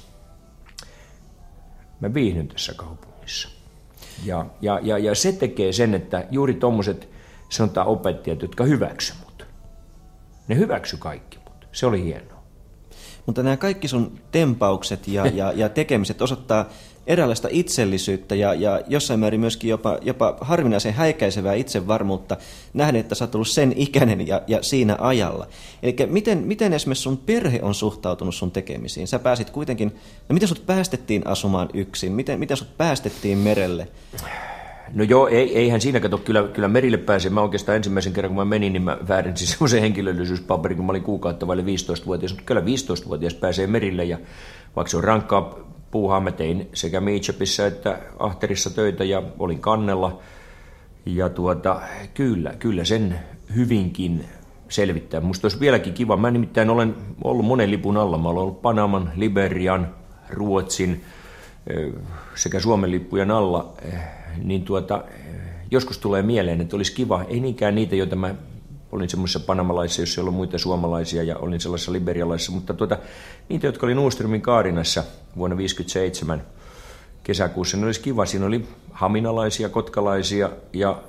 Mä viihdyn tässä kaupungissa. Ja, ja, ja, ja se tekee sen, että juuri tuommoiset sanotaan opettajat, jotka hyväksy mut. Ne hyväksy kaikki mut. Se oli hienoa. Mutta nämä kaikki sun tempaukset ja, ja, ja tekemiset osoittaa eräänlaista itsellisyyttä ja, ja jossain määrin myöskin jopa, jopa harvinaisen häikäisevää itsevarmuutta nähdä, että sä oot ollut sen ikäinen ja, ja siinä ajalla. Eli miten, miten esimerkiksi sun perhe on suhtautunut sun tekemisiin? Sä pääsit kuitenkin, no miten sut päästettiin asumaan yksin? Miten, miten sut päästettiin merelle? No joo, ei, eihän siinä kato, kyllä, kyllä merille pääse. Mä oikeastaan ensimmäisen kerran, kun mä menin, niin mä väärensin semmoisen henkilöllisyyspaperin, kun mä olin kuukautta vaille 15-vuotias. Mutta kyllä 15-vuotias pääsee merille ja vaikka se on rankkaa puuhaa. Mä tein sekä Meechapissa että Ahterissa töitä ja olin kannella. Ja tuota, kyllä, kyllä sen hyvinkin selvittää. Musta olisi vieläkin kiva. Mä nimittäin olen ollut monen lipun alla. Mä olen ollut Panaman, Liberian, Ruotsin sekä Suomen lippujen alla. Niin tuota, joskus tulee mieleen, että olisi kiva, ei niinkään niitä, joita mä olin semmoisessa panamalaisissa, jossa ei ollut muita suomalaisia ja olin sellaisessa liberialaisissa, mutta tuota, niitä, jotka oli Nuuströmin Kaarinassa vuonna 1957 kesäkuussa, ne olisi kiva. Siinä oli haminalaisia, kotkalaisia ja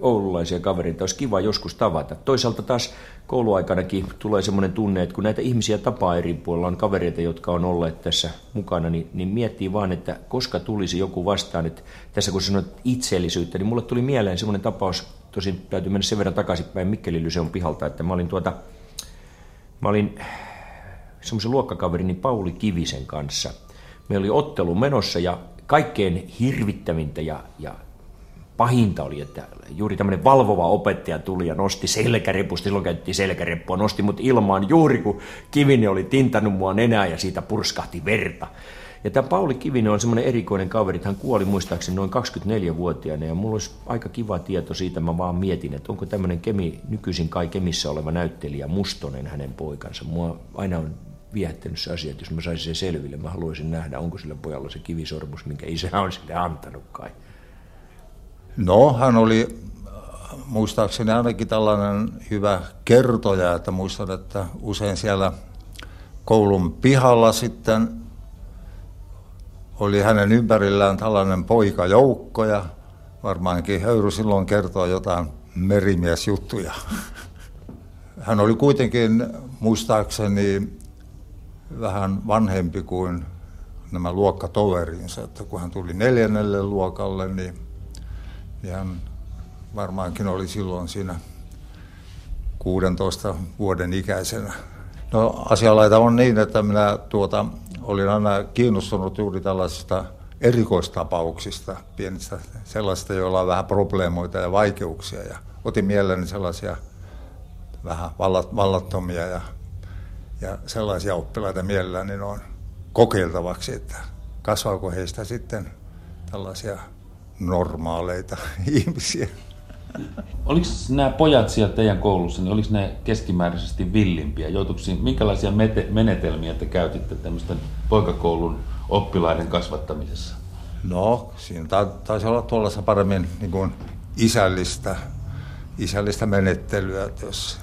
oululaisia kavereita. Olisi kiva joskus tavata. Toisaalta taas kouluaikanakin tulee semmoinen tunne, että kun näitä ihmisiä tapaa eri puolilla, on kavereita, jotka on olleet tässä mukana, niin, niin miettii vaan, että koska tulisi joku vastaan. Että tässä kun sanoit itseellisyyttä, niin mulle tuli mieleen semmoinen tapaus, tosin täytyy mennä sen verran takaisinpäin Mikkelin Lyseon pihalta, että mä olin tuota, mä olin semmoisen luokkakaverini Pauli Kivisen kanssa. Meillä oli ottelu menossa ja kaikkein hirvittävintä ja, ja pahinta oli, että juuri tämmöinen valvova opettaja tuli ja nosti selkärepusta, silloin käytettiin selkäreppua, nosti mut ilmaan juuri kun Kivinen oli tintannut mua nenää ja siitä purskahti verta. Ja tämä Pauli Kivinen on semmoinen erikoinen kaveri, hän kuoli muistaakseni noin 24-vuotiaana ja mulla olisi aika kiva tieto siitä, mä vaan mietin, että onko tämmöinen kemi, nykyisin kai Kemissä oleva näyttelijä Mustonen hänen poikansa. Mua aina on viehättänyt se asia, että jos mä saisin sen selville, mä haluaisin nähdä, onko sillä pojalla se kivisormus, minkä isä on sille antanut kai. No, hän oli muistaakseni ainakin tällainen hyvä kertoja, että muistan, että usein siellä koulun pihalla sitten oli hänen ympärillään tällainen poikajoukko ja varmaankin Höyry silloin kertoo jotain merimiesjuttuja. Hän oli kuitenkin muistaakseni vähän vanhempi kuin nämä luokkatoverinsa, että kun hän tuli neljännelle luokalle, niin ja hän varmaankin oli silloin siinä 16 vuoden ikäisenä. No asialaita on niin, että minä tuota, olin aina kiinnostunut juuri tällaisista erikoistapauksista, pienistä sellaisista, joilla on vähän probleemoita ja vaikeuksia. Ja otin mielelläni sellaisia vähän vallattomia ja, ja sellaisia oppilaita mielelläni noin kokeiltavaksi, että kasvaako heistä sitten tällaisia normaaleita ihmisiä. Oliko nämä pojat siellä teidän koulussa, niin oliko ne keskimääräisesti villimpiä? Joutuiko minkälaisia mete- menetelmiä te käytitte tämmöisten poikakoulun oppilaiden kasvattamisessa? No, siinä taisi olla tuollaista paremmin niin kuin isällistä, isällistä menettelyä, että jos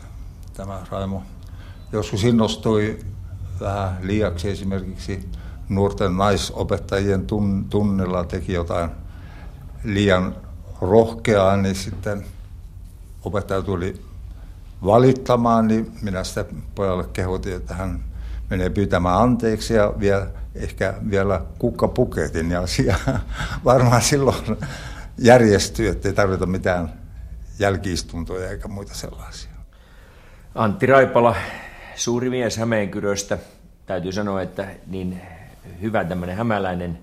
tämä Raimo joskus innostui vähän liiaksi esimerkiksi nuorten naisopettajien tunnilla, teki jotain liian rohkeaa, niin sitten opettaja tuli valittamaan, niin minä sitten pojalle kehotin, että hän menee pyytämään anteeksi ja vie, ehkä vielä kukkapuketin ja asia varmaan silloin järjestyy, ettei tarvita mitään jälkiistuntoja eikä muita sellaisia. Antti Raipala, suuri mies Hämeenkyröstä. Täytyy sanoa, että niin hyvä tämmöinen hämäläinen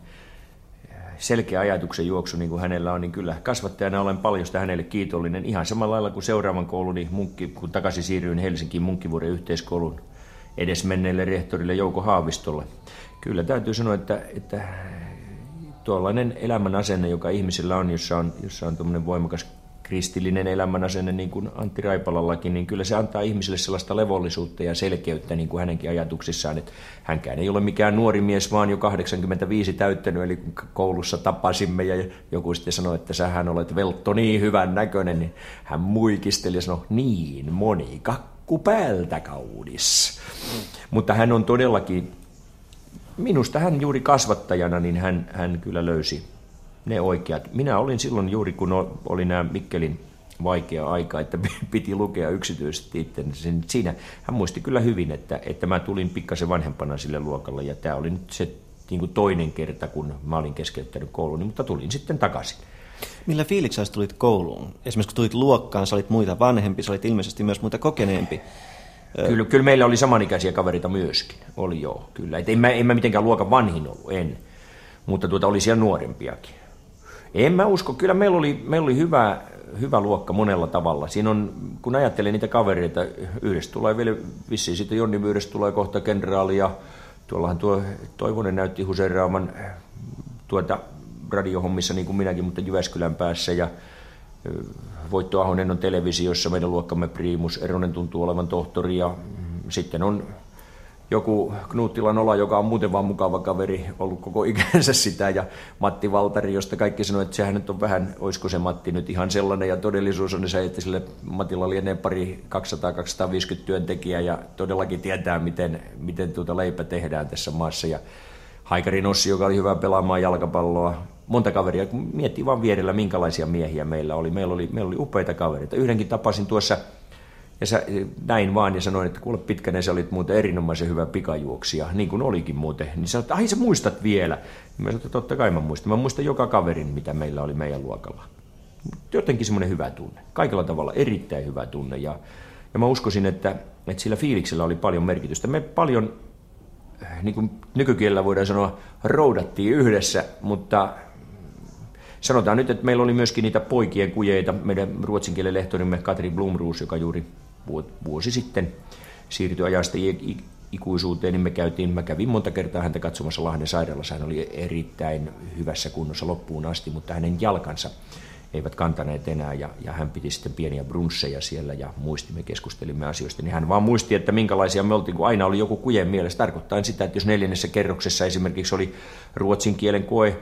selkeä ajatuksen juoksu, niin kuin hänellä on, niin kyllä kasvattajana olen paljon sitä hänelle kiitollinen. Ihan samalla lailla kuin seuraavan kouluni, munkki, kun takaisin siirryin Helsinkiin Munkkivuoden yhteiskoulun edesmenneelle rehtorille Jouko Haavistolle. Kyllä täytyy sanoa, että, että tuollainen elämän asenne, joka ihmisillä on, jossa on, jossa on tuommoinen voimakas kristillinen elämänasenne, niin kuin Antti Raipalallakin, niin kyllä se antaa ihmiselle sellaista levollisuutta ja selkeyttä niin kuin hänenkin ajatuksissaan, että hänkään ei ole mikään nuori mies, vaan jo 85 täyttänyt, eli kun koulussa tapasimme ja joku sitten sanoi, että sähän olet veltto niin hyvän näköinen, niin hän muikisteli ja sanoi, niin moni kakku päältä kaunis. Mm. Mutta hän on todellakin, minusta hän juuri kasvattajana, niin hän, hän kyllä löysi ne oikeat. Minä olin silloin juuri, kun oli nämä Mikkelin vaikea aika, että piti lukea yksityisesti itse. Siinä hän muisti kyllä hyvin, että, että mä tulin pikkasen vanhempana sille luokalle ja tämä oli nyt se niin kuin toinen kerta, kun mä olin keskeyttänyt koulun, mutta tulin sitten takaisin. Millä fiiliksellä tulit kouluun? Esimerkiksi kun tulit luokkaan, sä olit muita vanhempi, sä olit ilmeisesti myös muita kokeneempi. Kyllä, kyllä meillä oli samanikäisiä kavereita myöskin, oli joo, kyllä. Et en, mä, en mä mitenkään luokan vanhin ollut, en. Mutta tuota, oli siellä nuorempiakin. En mä usko. Kyllä meillä oli, meillä oli hyvä, hyvä luokka monella tavalla. Siinä on, kun ajattelee niitä kavereita, yhdestä tulee vielä vissiin sitten Jonni Myydestä tulee kohta kenraali ja tuollahan tuo Toivonen näytti huseeraavan tuota radiohommissa niin kuin minäkin, mutta Jyväskylän päässä ja Voitto Ahonen on televisiossa, meidän luokkamme priimus, Eronen tuntuu olevan tohtori ja mm, sitten on joku Knuuttila Nola, joka on muuten vaan mukava kaveri, ollut koko ikänsä sitä, ja Matti Valtari, josta kaikki sanoi, että sehän nyt on vähän, olisiko se Matti nyt ihan sellainen, ja todellisuus on se, että sille Matilla lienee pari 200-250 työntekijää, ja todellakin tietää, miten, miten tuota leipä tehdään tässä maassa, ja Haikari Nossi, joka oli hyvä pelaamaan jalkapalloa, monta kaveria, kun miettii vaan vierellä, minkälaisia miehiä meillä oli. Meillä oli, meillä oli upeita kavereita. Yhdenkin tapasin tuossa ja sä, näin vaan ja sanoin, että kuule pitkänen, sä olit muuten erinomaisen hyvä pikajuoksija, niin kuin olikin muuten. Niin sanoit, että ai sä muistat vielä. Niin mä sanoin, että totta kai mä muistan. Mä muistan joka kaverin, mitä meillä oli meidän luokalla. Jotenkin semmoinen hyvä tunne. Kaikella tavalla erittäin hyvä tunne. Ja, ja mä uskoisin, että, että sillä fiiliksellä oli paljon merkitystä. Me paljon, niin kuin nykykielellä voidaan sanoa, roudattiin yhdessä, mutta sanotaan nyt, että meillä oli myöskin niitä poikien kujeita. Meidän ruotsin kielen lehtorimme Katri Blumruus, joka juuri vuosi sitten siirtyi ajasta ikuisuuteen, niin me käytiin, mä kävin monta kertaa häntä katsomassa Lahden sairaalassa. Hän oli erittäin hyvässä kunnossa loppuun asti, mutta hänen jalkansa eivät kantaneet enää ja, ja hän piti sitten pieniä brunsseja siellä ja muistimme, keskustelimme asioista, niin hän vaan muisti, että minkälaisia me oltiin, kun aina oli joku kujen mielessä, tarkoittaa sitä, että jos neljännessä kerroksessa esimerkiksi oli ruotsin kielen koe,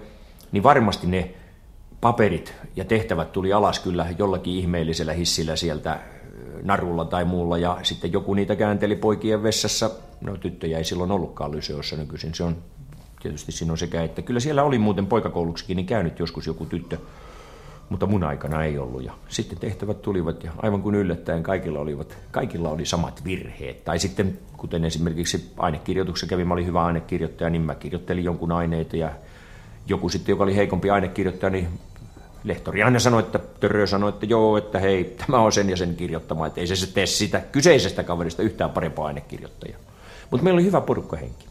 niin varmasti ne paperit ja tehtävät tuli alas kyllä jollakin ihmeellisellä hissillä sieltä narulla tai muulla, ja sitten joku niitä käänteli poikien vessassa. No tyttöjä ei silloin ollutkaan lyseossa nykyisin, se on tietysti siinä on sekä, että kyllä siellä oli muuten poikakouluksikin niin käynyt joskus joku tyttö, mutta mun aikana ei ollut. Ja sitten tehtävät tulivat ja aivan kuin yllättäen kaikilla, olivat, kaikilla oli samat virheet. Tai sitten, kuten esimerkiksi ainekirjoituksessa kävi, mä olin hyvä ainekirjoittaja, niin mä kirjoittelin jonkun aineita ja joku sitten, joka oli heikompi ainekirjoittaja, niin lehtori aina sanoi, että Törrö sanoi, että joo, että hei, tämä on sen ja sen kirjoittama, että ei se tee sitä kyseisestä kaverista yhtään parempaa ainekirjoittajaa. Mutta meillä oli hyvä porukkahenki.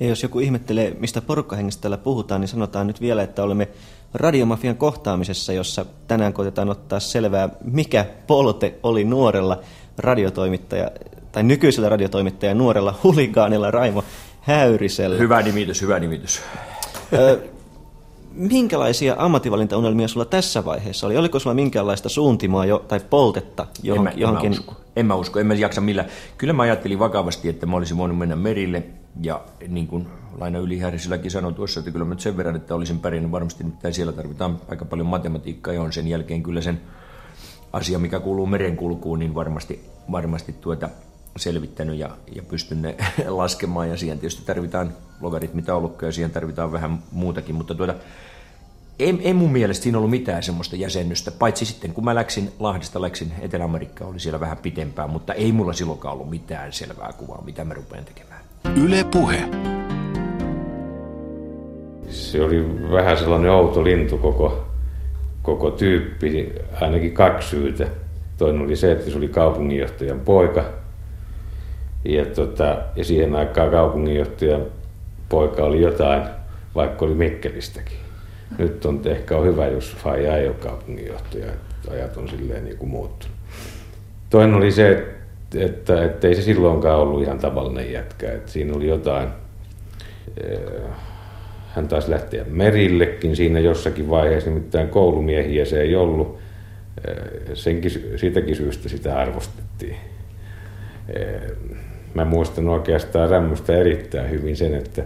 Ja jos joku ihmettelee, mistä porukkahengestä täällä puhutaan, niin sanotaan nyt vielä, että olemme radiomafian kohtaamisessa, jossa tänään koitetaan ottaa selvää, mikä polte oli nuorella radiotoimittaja, tai nykyisellä radiotoimittaja nuorella huligaanilla Raimo Häyrisellä. Hyvä nimitys, hyvä nimitys minkälaisia ammattivalintaunelmia sulla tässä vaiheessa oli? Oliko sulla minkäänlaista suuntimaa jo, tai poltetta johon, en mä, johonkin? En mä, usko. en mä usko, en mä jaksa millä. Kyllä mä ajattelin vakavasti, että mä olisin voinut mennä merille, ja niin kuin Laina Ylihärisilläkin sanoi tuossa, että kyllä mä nyt sen verran, että olisin pärjännyt varmasti, että siellä tarvitaan aika paljon matematiikkaa, ja on sen jälkeen kyllä sen asia, mikä kuuluu merenkulkuun, niin varmasti, varmasti tuota selvittänyt ja, ja pystyn ne laskemaan, ja siihen tietysti tarvitaan logaritmitaulukkoja, ja siihen tarvitaan vähän muutakin, mutta tuota, ei, ei mun mielestä siinä ollut mitään semmoista jäsennystä, paitsi sitten kun mä läksin Lahdesta, läksin Etelä-Amerikkaan, oli siellä vähän pitempään, mutta ei mulla silloinkaan ollut mitään selvää kuvaa, mitä mä rupean tekemään. Yle Puhe. Se oli vähän sellainen outo lintu koko, koko tyyppi, ainakin kaksi syytä. Toinen oli se, että se oli kaupunginjohtajan poika. Ja, tota, ja siihen aikaan kaupunginjohtajan poika oli jotain, vaikka oli Mikkelistäkin nyt on ehkä on hyvä, jos Faija ei ole kaupunginjohtaja, että ajat on silleen niin kuin muuttunut. Toinen oli se, että, että, että ei se silloinkaan ollut ihan tavallinen jätkä, että siinä oli jotain, eh, hän taisi lähteä merillekin siinä jossakin vaiheessa, nimittäin koulumiehiä se ei ollut. Eh, senkin, siitäkin syystä sitä arvostettiin. Mä muistan oikeastaan Rämmöstä erittäin hyvin sen, että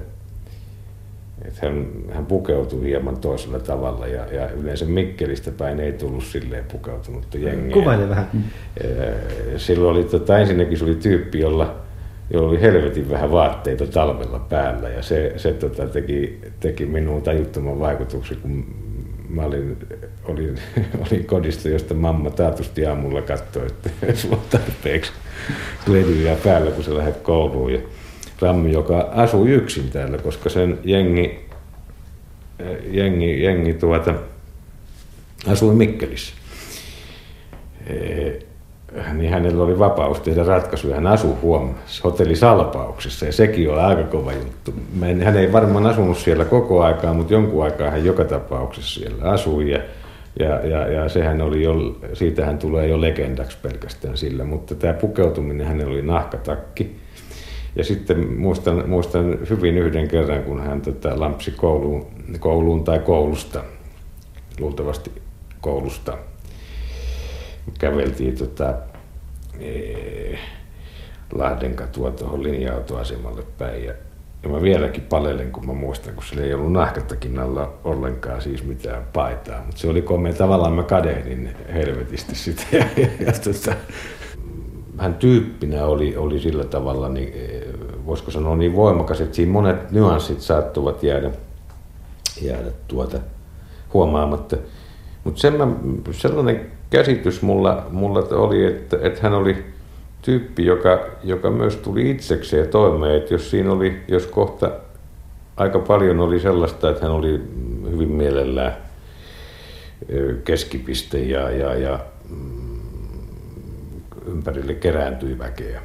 että hän, hän pukeutui hieman toisella tavalla ja, ja yleensä Mikkelistä päin ei tullut silleen pukeutunutta jengiä. Kuvaile vähän. Silloin oli, tota, ensinnäkin se oli tyyppi, jolla, jolla oli helvetin vähän vaatteita talvella päällä ja se, se tota, teki, teki minuun tajuttoman vaikutuksen, kun mä olin, olin, olin kodista, josta mamma taatusti aamulla katsoi, että sulla on tarpeeksi ledyjä päällä, kun sä lähdet kouluun. Ja, Rammi, joka asui yksin täällä, koska sen jengi, eh, jengi, jengi tuota, asui Mikkelissä. E, niin hänellä oli vapaus tehdä ratkaisuja. Hän asui huomassa hotellisalpauksessa ja sekin on aika kova juttu. Hän ei varmaan asunut siellä koko aikaa, mutta jonkun aikaa hän joka tapauksessa siellä asui ja, ja, ja, ja sehän oli jo, siitä hän tulee jo legendaksi pelkästään sillä, mutta tämä pukeutuminen, hänellä oli nahkatakki, ja sitten muistan, muistan hyvin yhden kerran, kun hän tota, lampsi kouluun, kouluun tai koulusta, luultavasti koulusta. käveltiin tota, ee, Lahdenkatua tuohon linja-autoasemalle päin. Ja, ja mä vieläkin palelen, kun mä muistan, kun sillä ei ollut nahkattakin alla ollenkaan siis mitään paitaa. Mutta se oli komea. Tavallaan mä kadehdin helvetisti sitä. Ja, ja, tota, hän tyyppinä oli, oli sillä tavalla, niin, voisiko sanoa niin voimakas, että siinä monet nyanssit saattuvat jäädä, jäädä tuota huomaamatta. Mutta sellainen käsitys mulla, mulla oli, että, että hän oli tyyppi, joka, joka myös tuli itsekseen toimeen, että jos siinä oli, jos kohta aika paljon oli sellaista, että hän oli hyvin mielellään keskipiste ja, ja, ja mm, ympärille kerääntyi väkeä.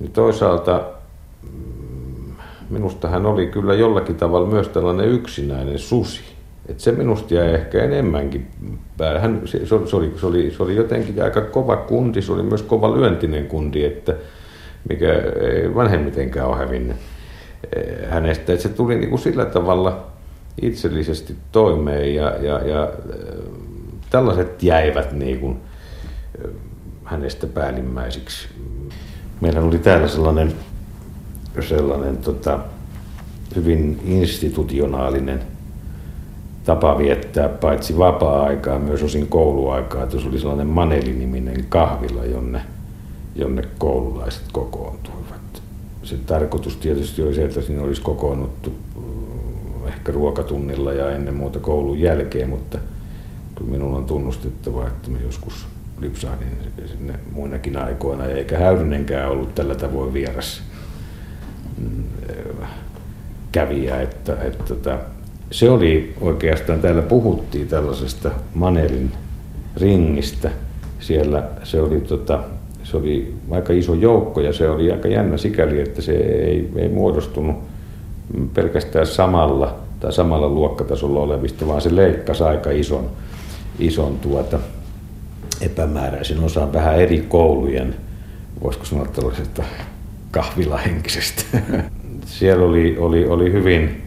Niin toisaalta mm, minusta hän oli kyllä jollakin tavalla myös tällainen yksinäinen susi. Et se minusta jäi ehkä enemmänkin päähän. Se, se, oli, se, oli, se oli jotenkin aika kova kundi, se oli myös kova lyöntinen kundi, että mikä ei vanhemmitenkään ole hävinnyt eh, hänestä. Et se tuli niin kuin sillä tavalla itsellisesti toimeen ja, ja, ja eh, tällaiset jäivät niin kuin eh, hänestä päällimmäisiksi. Meillä oli täällä sellainen, sellainen tota, hyvin institutionaalinen – tapa viettää paitsi vapaa-aikaa, myös osin kouluaikaa, että se oli sellainen Maneli-niminen kahvila, jonne, jonne koululaiset kokoontuivat. Se tarkoitus tietysti oli se, että siinä olisi kokoonnuttu mm, ehkä ruokatunnilla ja ennen muuta koulun jälkeen, mutta kyllä minun on tunnustettava, että me joskus lipsahdin sinne muinakin aikoina, eikä Häyrynenkään ollut tällä tavoin vieras mm, kävijä, että, että, että tota, se oli oikeastaan, täällä puhuttiin tällaisesta Manelin ringistä. Siellä se oli, tota, se oli aika iso joukko ja se oli aika jännä sikäli, että se ei, ei muodostunut pelkästään samalla tai samalla luokkatasolla olevista, vaan se leikkasi aika ison, ison tuota, epämääräisen osan vähän eri koulujen, voisiko sanoa tällaisesta kahvilahenkisestä. Siellä oli, oli, oli hyvin,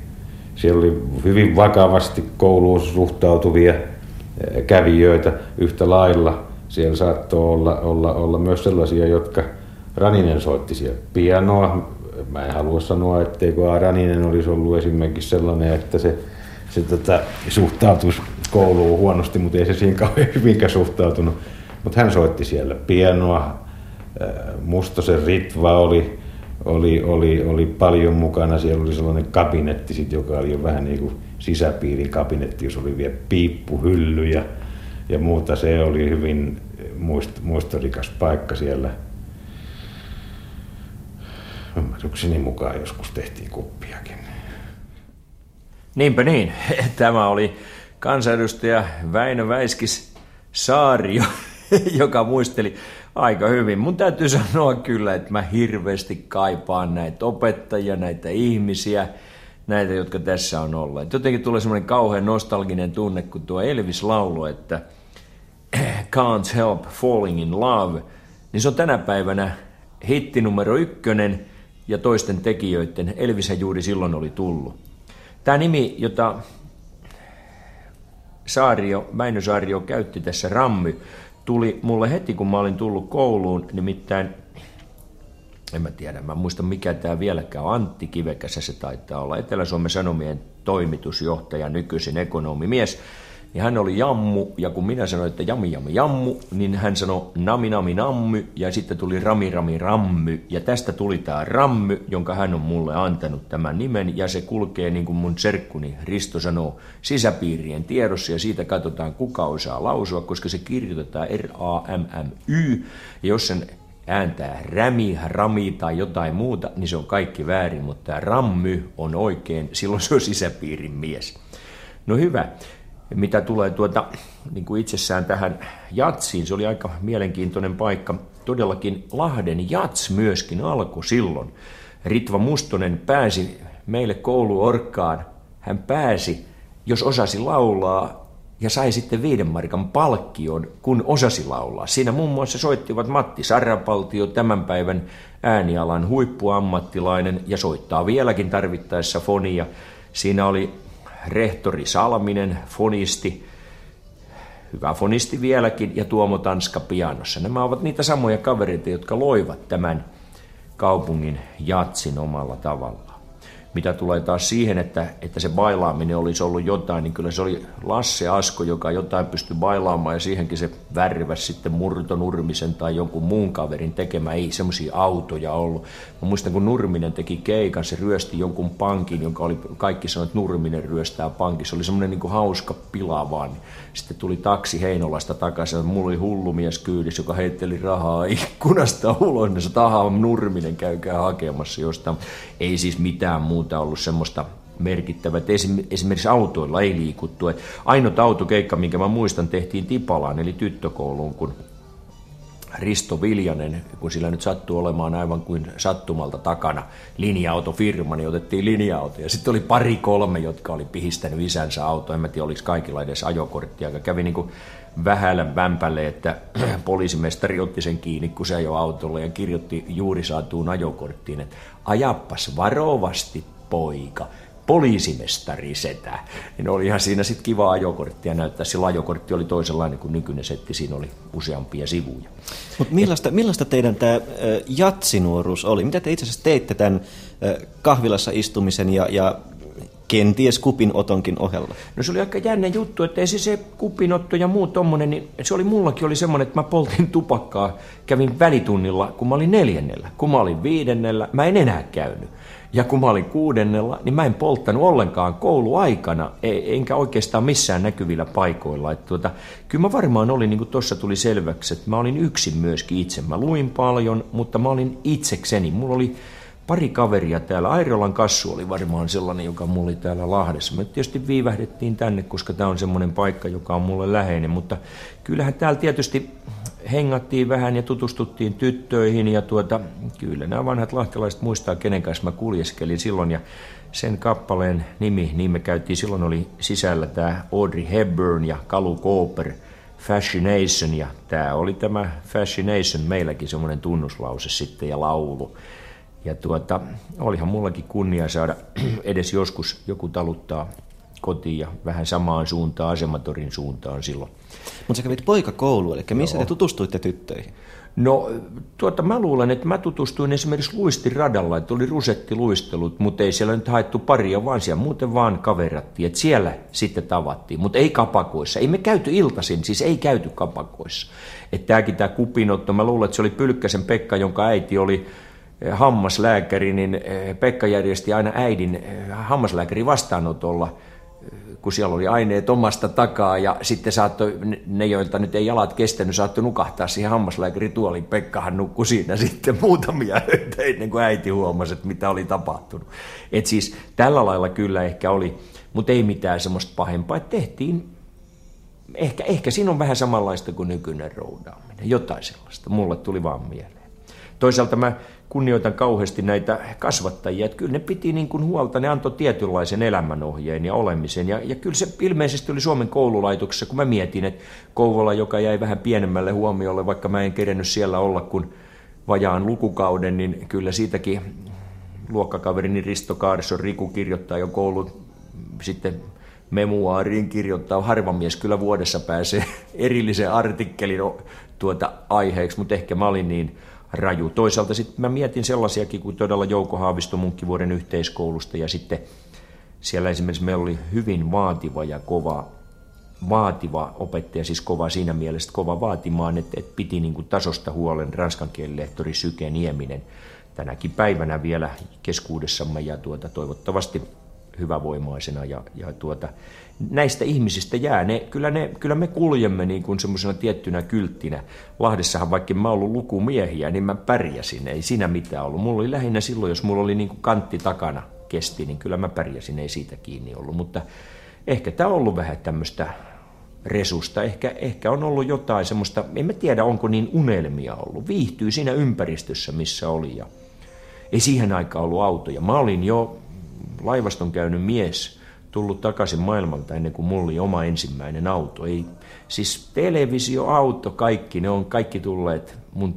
siellä oli hyvin vakavasti kouluun suhtautuvia eh, kävijöitä yhtä lailla. Siellä saattoi olla, olla, olla myös sellaisia, jotka Raninen soitti siellä pianoa. Mä en halua sanoa, etteikö Raninen olisi ollut esimerkiksi sellainen, että se, se tota, suhtautuisi kouluun huonosti, mutta ei se siinä kauhean hyvinkään suhtautunut. Mutta hän soitti siellä pianoa. Eh, Mustosen Ritva oli oli, oli, oli paljon mukana. Siellä oli sellainen kabinetti, sit, joka oli jo vähän niin kuin sisäpiirin kabinetti, jos oli vielä piippuhylly ja, ja muuta. Se oli hyvin muist, muistorikas paikka siellä. Ymmärrykseni mukaan joskus tehtiin kuppiakin. Niinpä niin. Tämä oli kansanedustaja Väinö Väiskis Saario, joka muisteli aika hyvin. Mun täytyy sanoa kyllä, että mä hirveästi kaipaan näitä opettajia, näitä ihmisiä, näitä, jotka tässä on olleet. Jotenkin tulee semmoinen kauhean nostalginen tunne, kun tuo Elvis laulu, että Can't Help Falling in Love, niin se on tänä päivänä hitti numero ykkönen ja toisten tekijöiden. Elvishän juuri silloin oli tullut. Tämä nimi, jota Saario, Väinö Saario käytti tässä Rammy, tuli mulle heti, kun mä olin tullut kouluun, nimittäin en mä tiedä, mä muista mikä tämä vieläkään on, Antti Kivekässä se taitaa olla, Etelä-Suomen Sanomien toimitusjohtaja, nykyisin ekonomimies, niin hän oli jammu, ja kun minä sanoin, että jami jami jammu, niin hän sanoi nami nami nammy, ja sitten tuli rami rami rammy, ja tästä tuli tämä rammy, jonka hän on mulle antanut tämän nimen, ja se kulkee niin kuin mun serkkuni. Risto sanoo, sisäpiirien tiedossa, ja siitä katsotaan kuka osaa lausua, koska se kirjoitetaan R-A-M-M-Y, ja jos sen ääntää rämi, rami tai jotain muuta, niin se on kaikki väärin, mutta tämä rammy on oikein, silloin se on sisäpiirin mies. No hyvä mitä tulee tuota, niin kuin itsessään tähän jatsiin, se oli aika mielenkiintoinen paikka. Todellakin Lahden jats myöskin alkoi silloin. Ritva Mustonen pääsi meille kouluorkkaan. Hän pääsi, jos osasi laulaa, ja sai sitten viiden markan palkkion, kun osasi laulaa. Siinä muun muassa soittivat Matti Sarrapaltio, tämän päivän äänialan huippuammattilainen, ja soittaa vieläkin tarvittaessa fonia. Siinä oli rehtori Salminen, fonisti, hyvä fonisti vieläkin, ja Tuomo Tanska pianossa. Nämä ovat niitä samoja kavereita, jotka loivat tämän kaupungin jatsin omalla tavalla mitä tulee taas siihen, että, että se bailaaminen olisi ollut jotain, niin kyllä se oli Lasse Asko, joka jotain pystyi bailaamaan ja siihenkin se värväsi sitten Murto Nurmisen tai jonkun muun kaverin tekemään. Ei semmoisia autoja ollut. Mä muistan, kun Nurminen teki keikan, se ryösti jonkun pankin, jonka oli kaikki sanoivat, että Nurminen ryöstää pankin. Se oli semmoinen niin hauska pila. Sitten tuli taksi Heinolasta takaisin, mulla oli hullu mies kyydissä, joka heitteli rahaa ikkunasta ulos. Ne tahaa Nurminen käykää hakemassa jostain. Ei siis mitään muuta muuta ollut semmoista merkittävää. Esimerkiksi autoilla ei liikuttu. Et ainut autokeikka, minkä mä muistan, tehtiin Tipalaan, eli tyttökouluun, kun Risto Viljanen, kun sillä nyt sattuu olemaan aivan kuin sattumalta takana linja-autofirma, niin otettiin linja-auto. Ja sitten oli pari kolme, jotka oli pihistänyt isänsä auto. En mä tiedä, oliko kaikilla edes ajokorttia. Kävi niin kuin vähällä vämpälle, että poliisimestari otti sen kiinni, kun se ajoi autolla ja kirjoitti juuri saatuun ajokorttiin, että ajappas varovasti poika, poliisimestari setä. Niin oli ihan siinä sitten kiva ajokorttia näyttää. Sillä ajokortti oli toisenlainen kuin nykyinen setti, siinä oli useampia sivuja. Mutta millaista, millaista teidän tämä jatsinuoruus oli? Mitä te itse asiassa teitte tämän kahvilassa istumisen ja, ja kenties kupinotonkin ohella? No se oli aika jännä juttu, että ei se, se kupinotto ja muu tommonen, niin se oli mullakin oli semmoinen, että mä poltin tupakkaa, kävin välitunnilla, kun mä olin neljännellä. Kun mä olin viidennellä, mä en enää käynyt. Ja kun mä olin kuudennella, niin mä en polttanut ollenkaan kouluaikana, e, enkä oikeastaan missään näkyvillä paikoilla. Että tuota, kyllä mä varmaan olin, niin kuin tuossa tuli selväksi, että mä olin yksin myöskin itse. Mä luin paljon, mutta mä olin itsekseni. Mulla oli pari kaveria täällä. Airolan kassu oli varmaan sellainen, joka mulla oli täällä Lahdessa. Me tietysti viivähdettiin tänne, koska tämä on semmoinen paikka, joka on mulle läheinen, mutta kyllähän täällä tietysti hengattiin vähän ja tutustuttiin tyttöihin ja tuota, kyllä nämä vanhat lahtelaiset muistaa, kenen kanssa mä kuljeskelin silloin ja sen kappaleen nimi, niin me käytiin, silloin oli sisällä tämä Audrey Hepburn ja Kalu Cooper, Fascination ja tämä oli tämä Fascination meilläkin semmoinen tunnuslause sitten ja laulu. Ja tuota, olihan mullakin kunnia saada edes joskus joku taluttaa kotiin ja vähän samaan suuntaan, asematorin suuntaan silloin. Mutta sä kävit poikakoulu, eli missä Joo. te tutustuitte tyttöihin? No, tuota, mä luulen, että mä tutustuin esimerkiksi luistiradalla, että oli rusettiluistelut, mutta ei siellä nyt haettu paria, vaan siellä muuten vaan kaverattiin, että siellä sitten tavattiin, mutta ei kapakoissa. Ei me käyty iltaisin, siis ei käyty kapakoissa. Että tämäkin tämä kupinotto, mä luulen, että se oli Pylkkäsen Pekka, jonka äiti oli hammaslääkäri, niin eh, Pekka järjesti aina äidin eh, hammaslääkäri vastaanotolla, eh, kun siellä oli aineet omasta takaa ja sitten saattoi, ne joilta nyt ei jalat kestänyt, saattoi nukahtaa siihen hammaslääkärituoliin. Pekkahan nukkui siinä sitten muutamia öitä ennen kuin äiti huomasi, että mitä oli tapahtunut. Et siis tällä lailla kyllä ehkä oli, mutta ei mitään semmoista pahempaa, että tehtiin Ehkä, ehkä siinä on vähän samanlaista kuin nykyinen roudaaminen, jotain sellaista. Mulle tuli vaan mieleen. Toisaalta mä kunnioitan kauheasti näitä kasvattajia, että kyllä ne piti niin kuin huolta, ne antoi tietynlaisen elämänohjeen ja olemisen. Ja, ja kyllä se ilmeisesti oli Suomen koululaitoksessa, kun mä mietin, että Kouvola, joka jäi vähän pienemmälle huomiolle, vaikka mä en kerennyt siellä olla kuin vajaan lukukauden, niin kyllä siitäkin luokkakaverini Risto Kaarson Riku kirjoittaa jo koulun sitten memuaariin kirjoittaa. Harva mies kyllä vuodessa pääsee erillisen artikkelin tuota aiheeksi, mutta ehkä mä olin niin raju. Toisaalta sitten mä mietin sellaisiakin kuin todella Jouko Haavisto Munkkivuoden yhteiskoulusta ja sitten siellä esimerkiksi meillä oli hyvin vaativa ja kova, vaativa opettaja, siis kova siinä mielessä, kova vaatimaan, että, että piti niin kuin tasosta huolen ranskan kielen lehtori Syke Nieminen tänäkin päivänä vielä keskuudessamme ja tuota, toivottavasti hyvävoimaisena ja, ja tuota, näistä ihmisistä jää. Ne, kyllä, ne, kyllä me kuljemme niin kuin semmoisena tiettynä kylttinä. Lahdessahan vaikka mä ollut lukumiehiä, niin mä pärjäsin. Ei siinä mitään ollut. Mulla oli lähinnä silloin, jos mulla oli niin kuin kantti takana kesti, niin kyllä mä pärjäsin. Ei siitä kiinni ollut. Mutta ehkä tämä on ollut vähän tämmöistä resusta. Ehkä, ehkä on ollut jotain semmoista, en mä tiedä onko niin unelmia ollut. Viihtyy siinä ympäristössä, missä oli. Ja ei siihen aikaan ollut autoja. Mä olin jo laivaston käynyt mies – tullut takaisin maailmalta ennen kuin mulla oli oma ensimmäinen auto. Ei, siis televisio, auto, kaikki, ne on kaikki tulleet mun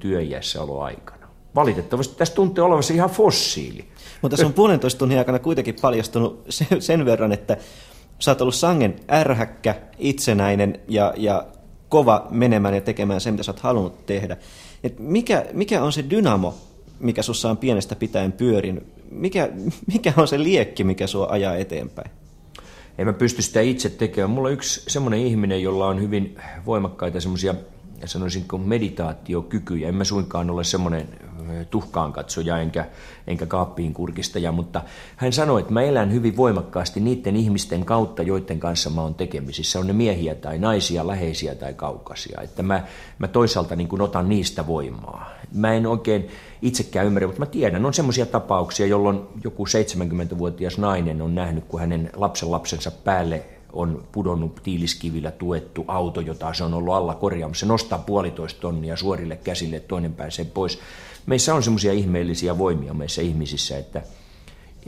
aikana. Valitettavasti tässä tuntee olevansa ihan fossiili. Mutta se on puolentoista tunnin aikana kuitenkin paljastunut sen verran, että sä oot ollut sangen ärhäkkä, itsenäinen ja, ja kova menemään ja tekemään se, mitä sä oot halunnut tehdä. Et mikä, mikä on se dynamo, mikä sussa on pienestä pitäen pyörin? Mikä, mikä on se liekki, mikä sua ajaa eteenpäin? En mä pysty sitä itse tekemään. Mulla on yksi semmoinen ihminen, jolla on hyvin voimakkaita semmoisia sanoisinko meditaatiokykyjä. En mä suinkaan ole semmoinen tuhkaan katsoja enkä, enkä kaappiin kurkistaja, mutta hän sanoi, että mä elän hyvin voimakkaasti niiden ihmisten kautta, joiden kanssa mä oon tekemisissä. On ne miehiä tai naisia, läheisiä tai kaukaisia. Että mä, mä toisaalta niin otan niistä voimaa. Mä en oikein itsekään ymmärrä, mutta mä tiedän, on semmoisia tapauksia, jolloin joku 70-vuotias nainen on nähnyt, kun hänen lapsen lapsensa päälle on pudonnut tiiliskivillä tuettu auto, jota se on ollut alla korjaamassa. Se nostaa puolitoista tonnia suorille käsille, toinen pääsee pois. Meissä on semmoisia ihmeellisiä voimia meissä ihmisissä, että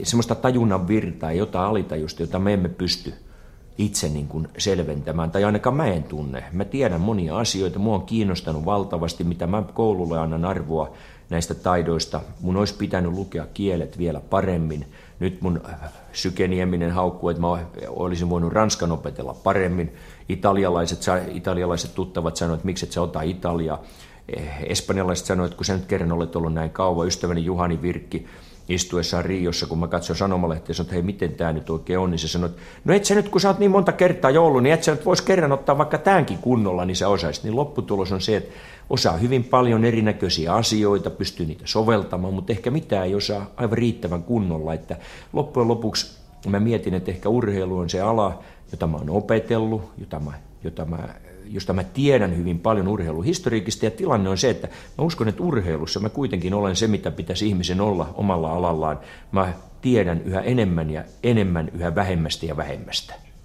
semmoista tajunnan virtaa, jotain alitajusta, jota me emme pysty itse niin kuin selventämään, tai ainakaan mä en tunne. Mä tiedän monia asioita, mua on kiinnostanut valtavasti, mitä mä koululle annan arvoa näistä taidoista. Mun olisi pitänyt lukea kielet vielä paremmin. Nyt mun sykenieminen haukkuu, että mä olisin voinut ranskan opetella paremmin. Italialaiset, italialaiset tuttavat sanoivat, että miksi et sä ota Italiaa. Eh, espanjalaiset sanoivat, että kun sä nyt kerran olet ollut näin kauan, ystäväni Juhani Virkki, istuessaan Riossa, kun mä katsoin sanomalehtiä, sanoin, että hei, miten tämä nyt oikein on, niin se sanoi, että no et sä nyt, kun sä oot niin monta kertaa jo ollut, niin et sä nyt vois kerran ottaa vaikka tämänkin kunnolla, niin sä osaisit. Niin lopputulos on se, että osaa hyvin paljon erinäköisiä asioita, pystyy niitä soveltamaan, mutta ehkä mitään ei osaa aivan riittävän kunnolla, että loppujen lopuksi mä mietin, että ehkä urheilu on se ala, jota mä oon opetellut, jota mä, jota mä josta mä tiedän hyvin paljon urheiluhistoriikista, ja tilanne on se, että mä uskon, että urheilussa mä kuitenkin olen se, mitä pitäisi ihmisen olla omalla alallaan. Mä tiedän yhä enemmän ja enemmän yhä vähemmästä ja vähemmästä.